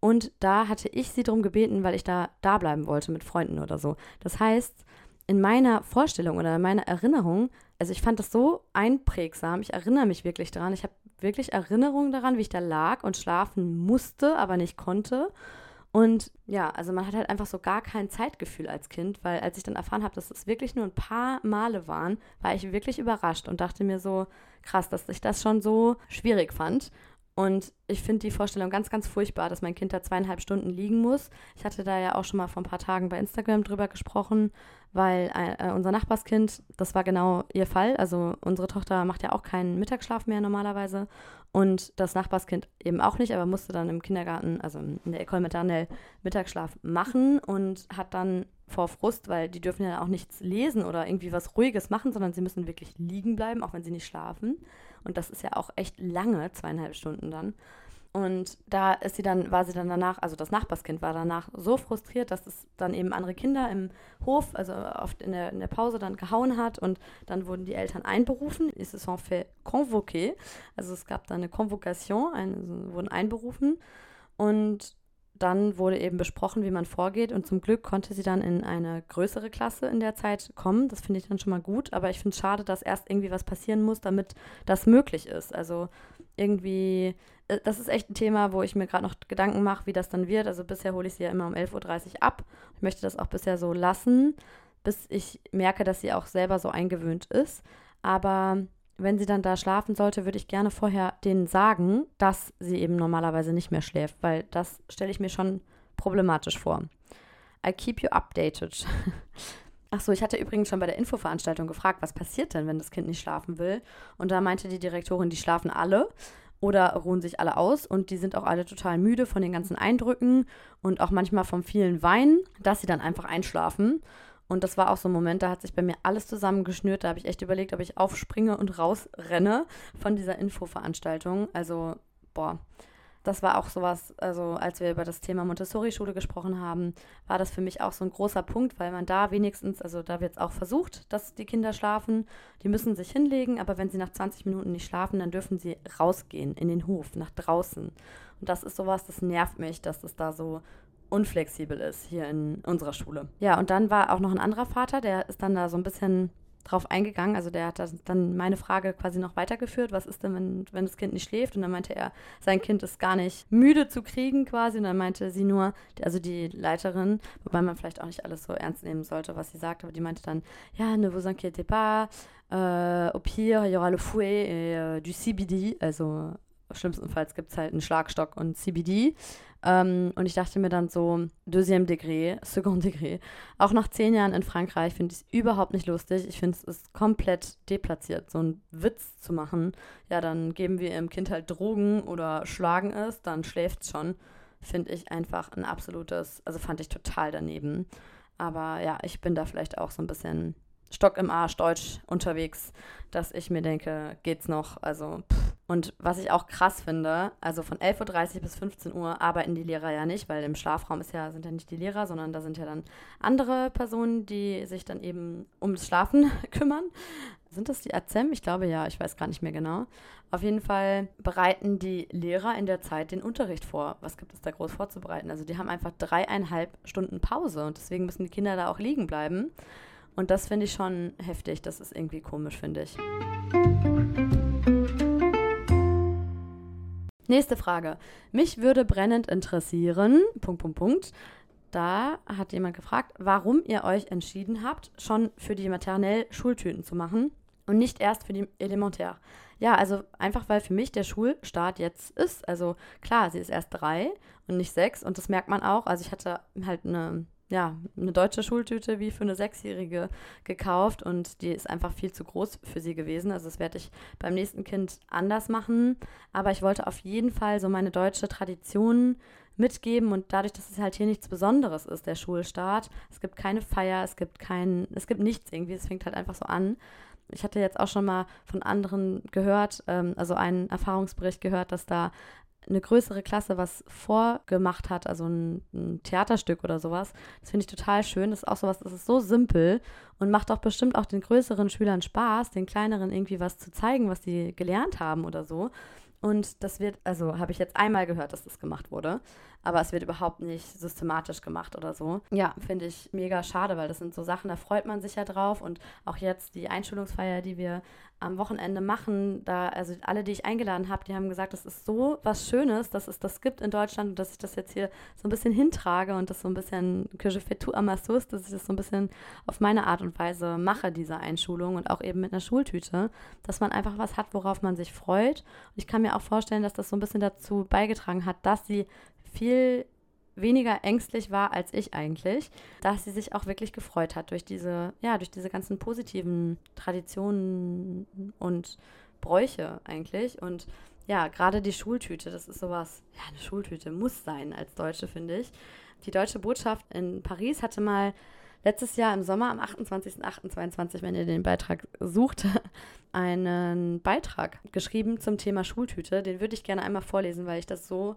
Und da hatte ich sie darum gebeten, weil ich da da bleiben wollte mit Freunden oder so. Das heißt, in meiner Vorstellung oder in meiner Erinnerung, also ich fand das so einprägsam, ich erinnere mich wirklich daran, ich habe wirklich Erinnerungen daran, wie ich da lag und schlafen musste, aber nicht konnte. Und ja, also man hat halt einfach so gar kein Zeitgefühl als Kind, weil als ich dann erfahren habe, dass es wirklich nur ein paar Male waren, war ich wirklich überrascht und dachte mir so, krass, dass ich das schon so schwierig fand. Und ich finde die Vorstellung ganz, ganz furchtbar, dass mein Kind da zweieinhalb Stunden liegen muss. Ich hatte da ja auch schon mal vor ein paar Tagen bei Instagram drüber gesprochen, weil äh, unser Nachbarskind, das war genau ihr Fall. Also unsere Tochter macht ja auch keinen Mittagsschlaf mehr normalerweise. Und das Nachbarskind eben auch nicht, aber musste dann im Kindergarten, also in der École Maternelle, Mittagsschlaf machen und hat dann vor Frust, weil die dürfen ja auch nichts lesen oder irgendwie was Ruhiges machen, sondern sie müssen wirklich liegen bleiben, auch wenn sie nicht schlafen. Und das ist ja auch echt lange, zweieinhalb Stunden dann. Und da ist sie dann, war sie dann danach, also das Nachbarskind war danach so frustriert, dass es dann eben andere Kinder im Hof, also oft in der, in der Pause dann gehauen hat und dann wurden die Eltern einberufen. Ils se sont fait convoquer. Also es gab dann eine Convocation, eine, wurden einberufen und dann wurde eben besprochen, wie man vorgeht. Und zum Glück konnte sie dann in eine größere Klasse in der Zeit kommen. Das finde ich dann schon mal gut. Aber ich finde es schade, dass erst irgendwie was passieren muss, damit das möglich ist. Also irgendwie, äh, das ist echt ein Thema, wo ich mir gerade noch Gedanken mache, wie das dann wird. Also bisher hole ich sie ja immer um 11.30 Uhr ab. Ich möchte das auch bisher so lassen, bis ich merke, dass sie auch selber so eingewöhnt ist. Aber wenn sie dann da schlafen sollte, würde ich gerne vorher denen sagen, dass sie eben normalerweise nicht mehr schläft, weil das stelle ich mir schon problematisch vor. I keep you updated. Achso, ich hatte übrigens schon bei der Infoveranstaltung gefragt, was passiert denn, wenn das Kind nicht schlafen will? Und da meinte die Direktorin, die schlafen alle oder ruhen sich alle aus und die sind auch alle total müde von den ganzen Eindrücken und auch manchmal vom vielen Weinen, dass sie dann einfach einschlafen. Und das war auch so ein Moment, da hat sich bei mir alles zusammengeschnürt. Da habe ich echt überlegt, ob ich aufspringe und rausrenne von dieser Infoveranstaltung. Also, boah, das war auch sowas, also als wir über das Thema Montessori-Schule gesprochen haben, war das für mich auch so ein großer Punkt, weil man da wenigstens, also da wird es auch versucht, dass die Kinder schlafen. Die müssen sich hinlegen, aber wenn sie nach 20 Minuten nicht schlafen, dann dürfen sie rausgehen in den Hof, nach draußen. Und das ist sowas, das nervt mich, dass es da so unflexibel ist hier in unserer Schule. Ja, und dann war auch noch ein anderer Vater, der ist dann da so ein bisschen drauf eingegangen. Also der hat dann meine Frage quasi noch weitergeführt, was ist denn, wenn, wenn das Kind nicht schläft? Und dann meinte er, sein Kind ist gar nicht müde zu kriegen quasi. Und dann meinte sie nur, also die Leiterin, wobei man vielleicht auch nicht alles so ernst nehmen sollte, was sie sagt, aber die meinte dann, ja, ne vous inquiétez pas, euh, au pire, il y aura le fouet et euh, du CBD, also schlimmstenfalls gibt es halt einen Schlagstock und CBD. Ähm, und ich dachte mir dann so, Deuxième Degré, Second Degré. Auch nach zehn Jahren in Frankreich finde ich es überhaupt nicht lustig. Ich finde es komplett deplatziert, so einen Witz zu machen. Ja, dann geben wir im Kind halt Drogen oder schlagen es, dann schläft es schon. Finde ich einfach ein absolutes, also fand ich total daneben. Aber ja, ich bin da vielleicht auch so ein bisschen Stock im Arsch Deutsch unterwegs, dass ich mir denke, geht's noch? Also, pff. Und was ich auch krass finde, also von 11.30 Uhr bis 15 Uhr arbeiten die Lehrer ja nicht, weil im Schlafraum ist ja, sind ja nicht die Lehrer, sondern da sind ja dann andere Personen, die sich dann eben ums Schlafen kümmern. Sind das die AZEM? Ich glaube ja, ich weiß gar nicht mehr genau. Auf jeden Fall bereiten die Lehrer in der Zeit den Unterricht vor. Was gibt es da groß vorzubereiten? Also die haben einfach dreieinhalb Stunden Pause und deswegen müssen die Kinder da auch liegen bleiben. Und das finde ich schon heftig. Das ist irgendwie komisch, finde ich. Nächste Frage. Mich würde brennend interessieren, Punkt, Punkt, Punkt. Da hat jemand gefragt, warum ihr euch entschieden habt, schon für die maternell Schultüten zu machen und nicht erst für die Elementär. Ja, also einfach weil für mich der Schulstart jetzt ist. Also klar, sie ist erst drei und nicht sechs und das merkt man auch. Also ich hatte halt eine ja, eine deutsche Schultüte wie für eine Sechsjährige gekauft und die ist einfach viel zu groß für sie gewesen. Also das werde ich beim nächsten Kind anders machen. Aber ich wollte auf jeden Fall so meine deutsche Tradition mitgeben und dadurch, dass es halt hier nichts Besonderes ist, der Schulstart, es gibt keine Feier, es gibt kein, es gibt nichts irgendwie, es fängt halt einfach so an. Ich hatte jetzt auch schon mal von anderen gehört, ähm, also einen Erfahrungsbericht gehört, dass da eine größere Klasse was vorgemacht hat, also ein, ein Theaterstück oder sowas. Das finde ich total schön. Das ist auch sowas, das ist so simpel und macht auch bestimmt auch den größeren Schülern Spaß, den kleineren irgendwie was zu zeigen, was sie gelernt haben oder so. Und das wird, also habe ich jetzt einmal gehört, dass das gemacht wurde, aber es wird überhaupt nicht systematisch gemacht oder so. Ja, finde ich mega schade, weil das sind so Sachen, da freut man sich ja drauf. Und auch jetzt die Einschulungsfeier, die wir am Wochenende machen. Da, also alle, die ich eingeladen habe, die haben gesagt, das ist so was Schönes, dass es das gibt in Deutschland und dass ich das jetzt hier so ein bisschen hintrage und das so ein bisschen que je fais tout à ma sauce, dass ich das so ein bisschen auf meine Art und Weise mache, diese Einschulung und auch eben mit einer Schultüte, dass man einfach was hat, worauf man sich freut. Und ich kann mir auch vorstellen, dass das so ein bisschen dazu beigetragen hat, dass sie viel weniger ängstlich war als ich eigentlich, dass sie sich auch wirklich gefreut hat durch diese, ja, durch diese ganzen positiven Traditionen und Bräuche eigentlich. Und ja, gerade die Schultüte, das ist sowas, ja, eine Schultüte muss sein als Deutsche, finde ich. Die deutsche Botschaft in Paris hatte mal letztes Jahr im Sommer, am 28.08.22, wenn ihr den Beitrag sucht, einen Beitrag geschrieben zum Thema Schultüte. Den würde ich gerne einmal vorlesen, weil ich das so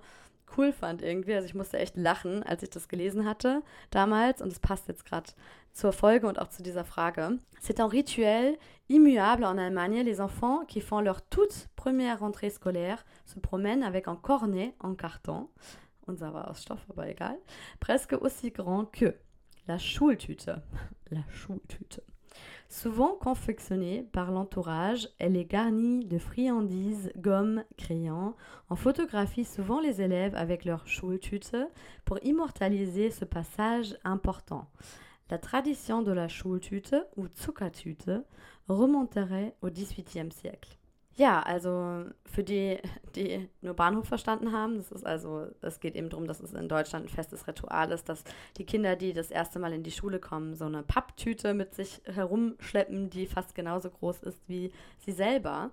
cool fand irgendwie. Also ich musste echt lachen, als ich das gelesen hatte damals und es passt jetzt gerade zur Folge und auch zu dieser Frage. C'est un rituel immuable en Allemagne. Les enfants qui font leur toute première rentrée scolaire se promènent avec un cornet en carton. Unser war aus Stoff, aber egal. Presque aussi grand que. La Schultüte. La Schultüte. Souvent confectionnée par l'entourage, elle est garnie de friandises, gommes, crayons. On photographie souvent les élèves avec leur Schultüte pour immortaliser ce passage important. La tradition de la Schultüte ou Zuckertüte remonterait au XVIIIe siècle. Ja, also für die, die nur Bahnhof verstanden haben, das ist also, es geht eben darum, dass es in Deutschland ein festes Ritual ist, dass die Kinder, die das erste Mal in die Schule kommen, so eine Papptüte mit sich herumschleppen, die fast genauso groß ist wie sie selber.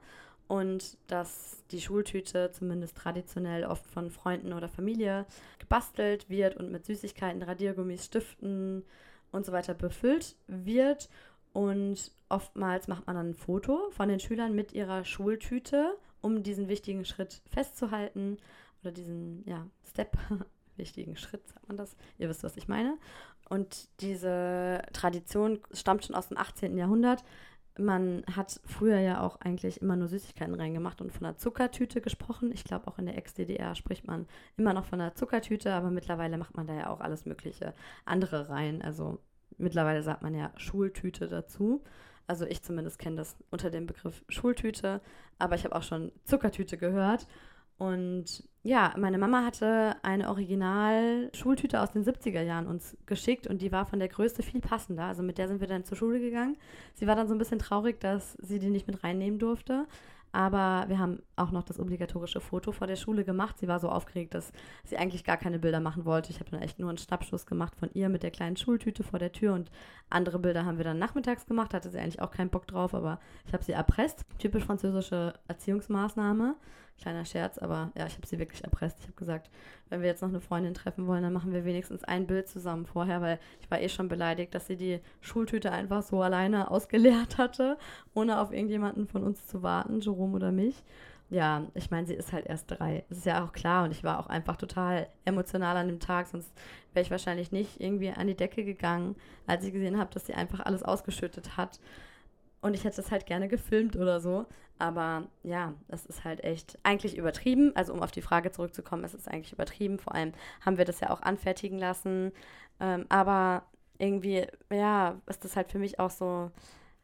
Und dass die Schultüte zumindest traditionell oft von Freunden oder Familie gebastelt wird und mit Süßigkeiten, Radiergummis, Stiften und so weiter befüllt wird und oftmals macht man dann ein Foto von den Schülern mit ihrer Schultüte, um diesen wichtigen Schritt festzuhalten oder diesen, ja, Step, wichtigen Schritt, sagt man das. Ihr wisst, was ich meine. Und diese Tradition stammt schon aus dem 18. Jahrhundert. Man hat früher ja auch eigentlich immer nur Süßigkeiten reingemacht und von einer Zuckertüte gesprochen. Ich glaube, auch in der Ex-DDR spricht man immer noch von einer Zuckertüte, aber mittlerweile macht man da ja auch alles mögliche andere rein. Also Mittlerweile sagt man ja Schultüte dazu. Also ich zumindest kenne das unter dem Begriff Schultüte, aber ich habe auch schon Zuckertüte gehört. Und ja, meine Mama hatte eine Original-Schultüte aus den 70er Jahren uns geschickt und die war von der Größe viel passender. Also mit der sind wir dann zur Schule gegangen. Sie war dann so ein bisschen traurig, dass sie die nicht mit reinnehmen durfte. Aber wir haben auch noch das obligatorische Foto vor der Schule gemacht. Sie war so aufgeregt, dass sie eigentlich gar keine Bilder machen wollte. Ich habe dann echt nur einen Schnappschuss gemacht von ihr mit der kleinen Schultüte vor der Tür und andere Bilder haben wir dann nachmittags gemacht. Hatte sie eigentlich auch keinen Bock drauf, aber ich habe sie erpresst. Typisch französische Erziehungsmaßnahme. Kleiner Scherz, aber ja, ich habe sie wirklich erpresst. Ich habe gesagt, wenn wir jetzt noch eine Freundin treffen wollen, dann machen wir wenigstens ein Bild zusammen vorher, weil ich war eh schon beleidigt, dass sie die Schultüte einfach so alleine ausgeleert hatte, ohne auf irgendjemanden von uns zu warten, Jerome oder mich. Ja, ich meine, sie ist halt erst drei. Das ist ja auch klar und ich war auch einfach total emotional an dem Tag, sonst wäre ich wahrscheinlich nicht irgendwie an die Decke gegangen, als ich gesehen habe, dass sie einfach alles ausgeschüttet hat. Und ich hätte das halt gerne gefilmt oder so. Aber ja, das ist halt echt eigentlich übertrieben. Also um auf die Frage zurückzukommen, es ist eigentlich übertrieben. Vor allem haben wir das ja auch anfertigen lassen. Ähm, aber irgendwie, ja, ist das halt für mich auch so,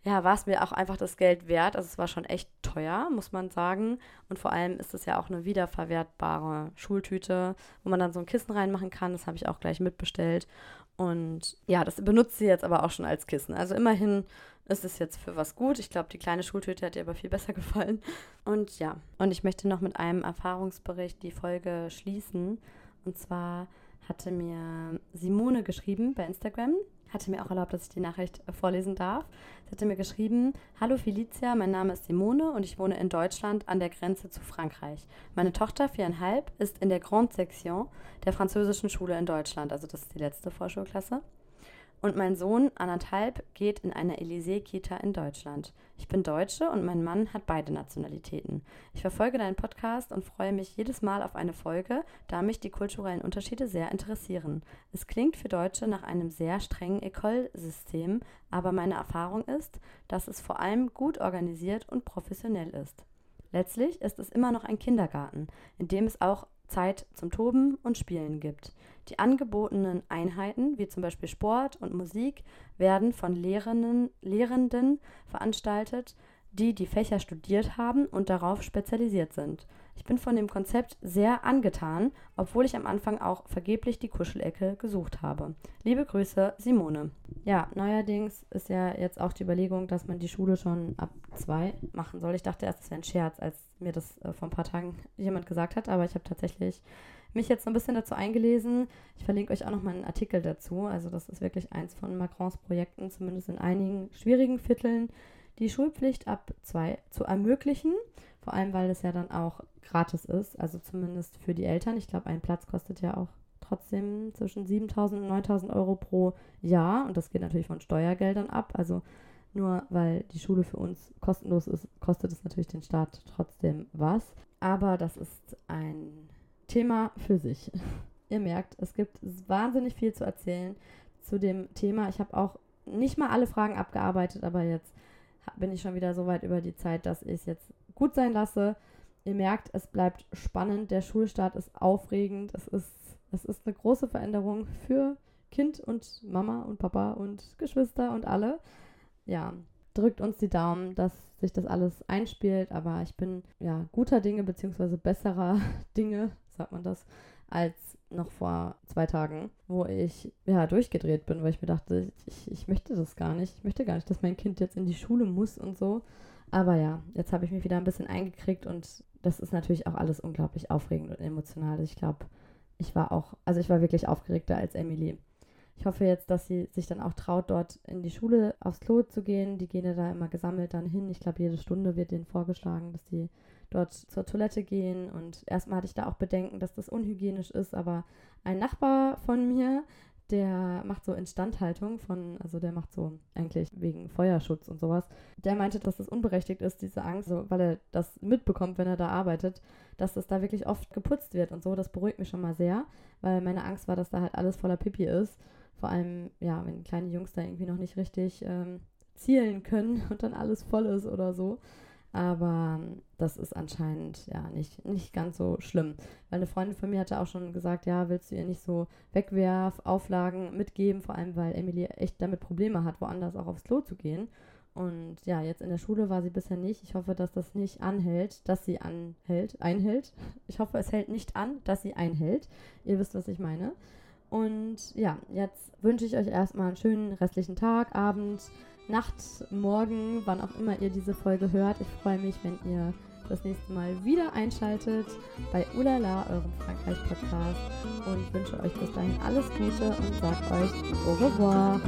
ja, war es mir auch einfach das Geld wert. Also es war schon echt teuer, muss man sagen. Und vor allem ist es ja auch eine wiederverwertbare Schultüte, wo man dann so ein Kissen reinmachen kann. Das habe ich auch gleich mitbestellt. Und ja, das benutzt sie jetzt aber auch schon als Kissen. Also immerhin ist es jetzt für was gut. Ich glaube, die kleine Schultüte hat ihr aber viel besser gefallen. Und ja, und ich möchte noch mit einem Erfahrungsbericht die Folge schließen. Und zwar hatte mir Simone geschrieben bei Instagram, hatte mir auch erlaubt, dass ich die Nachricht vorlesen darf. Sie hatte mir geschrieben, Hallo Felicia, mein Name ist Simone und ich wohne in Deutschland an der Grenze zu Frankreich. Meine Tochter, viereinhalb, ist in der Grande Section der französischen Schule in Deutschland, also das ist die letzte Vorschulklasse. Und mein Sohn, anderthalb, geht in eine Elysée-Kita in Deutschland. Ich bin Deutsche und mein Mann hat beide Nationalitäten. Ich verfolge deinen Podcast und freue mich jedes Mal auf eine Folge, da mich die kulturellen Unterschiede sehr interessieren. Es klingt für Deutsche nach einem sehr strengen Ecole-System, aber meine Erfahrung ist, dass es vor allem gut organisiert und professionell ist. Letztlich ist es immer noch ein Kindergarten, in dem es auch Zeit zum Toben und Spielen gibt. Die angebotenen Einheiten, wie zum Beispiel Sport und Musik, werden von Lehrenden, Lehrenden veranstaltet, die die Fächer studiert haben und darauf spezialisiert sind. Ich bin von dem Konzept sehr angetan, obwohl ich am Anfang auch vergeblich die Kuschelecke gesucht habe. Liebe Grüße, Simone. Ja, neuerdings ist ja jetzt auch die Überlegung, dass man die Schule schon ab zwei machen soll. Ich dachte erst, es wäre ein Scherz, als mir das äh, vor ein paar Tagen jemand gesagt hat, aber ich habe tatsächlich mich jetzt so ein bisschen dazu eingelesen. Ich verlinke euch auch noch mal einen Artikel dazu. Also das ist wirklich eins von Macrons Projekten, zumindest in einigen schwierigen Vierteln, die Schulpflicht ab zwei zu ermöglichen. Vor allem, weil es ja dann auch gratis ist, also zumindest für die Eltern. Ich glaube, ein Platz kostet ja auch trotzdem zwischen 7.000 und 9.000 Euro pro Jahr. Und das geht natürlich von Steuergeldern ab. Also nur weil die Schule für uns kostenlos ist, kostet es natürlich den Staat trotzdem was. Aber das ist ein Thema für sich. Ihr merkt, es gibt wahnsinnig viel zu erzählen zu dem Thema. Ich habe auch nicht mal alle Fragen abgearbeitet, aber jetzt bin ich schon wieder so weit über die Zeit, dass ich es jetzt gut sein lasse. Ihr merkt, es bleibt spannend. Der Schulstart ist aufregend. Es ist, es ist eine große Veränderung für Kind und Mama und Papa und Geschwister und alle. Ja, drückt uns die Daumen, dass sich das alles einspielt. Aber ich bin ja guter Dinge beziehungsweise besserer Dinge, sagt man das, als noch vor zwei Tagen, wo ich ja durchgedreht bin, weil ich mir dachte, ich, ich möchte das gar nicht. Ich möchte gar nicht, dass mein Kind jetzt in die Schule muss und so. Aber ja, jetzt habe ich mich wieder ein bisschen eingekriegt und das ist natürlich auch alles unglaublich aufregend und emotional. Ich glaube, ich war auch, also ich war wirklich aufgeregter als Emily. Ich hoffe jetzt, dass sie sich dann auch traut, dort in die Schule aufs Klo zu gehen. Die gehen ja da immer gesammelt dann hin. Ich glaube, jede Stunde wird denen vorgeschlagen, dass die dort zur Toilette gehen. Und erstmal hatte ich da auch Bedenken, dass das unhygienisch ist. Aber ein Nachbar von mir, der macht so Instandhaltung von, also der macht so eigentlich wegen Feuerschutz und sowas. Der meinte, dass das unberechtigt ist, diese Angst, so, weil er das mitbekommt, wenn er da arbeitet, dass das da wirklich oft geputzt wird und so. Das beruhigt mich schon mal sehr, weil meine Angst war, dass da halt alles voller Pipi ist. Vor allem, ja, wenn kleine Jungs da irgendwie noch nicht richtig ähm, zielen können und dann alles voll ist oder so. Aber das ist anscheinend ja nicht, nicht ganz so schlimm. Weil eine Freundin von mir hatte auch schon gesagt, ja, willst du ihr nicht so Wegwerfauflagen mitgeben, vor allem weil Emily echt damit Probleme hat, woanders auch aufs Klo zu gehen. Und ja, jetzt in der Schule war sie bisher nicht. Ich hoffe, dass das nicht anhält, dass sie anhält, einhält. Ich hoffe, es hält nicht an, dass sie einhält. Ihr wisst, was ich meine. Und ja, jetzt wünsche ich euch erstmal einen schönen restlichen Tag, Abend Nacht, Morgen, wann auch immer ihr diese Folge hört. Ich freue mich, wenn ihr das nächste Mal wieder einschaltet bei Ulala, eurem Frankreich-Podcast. Und wünsche euch bis dahin alles Gute und sagt euch au revoir.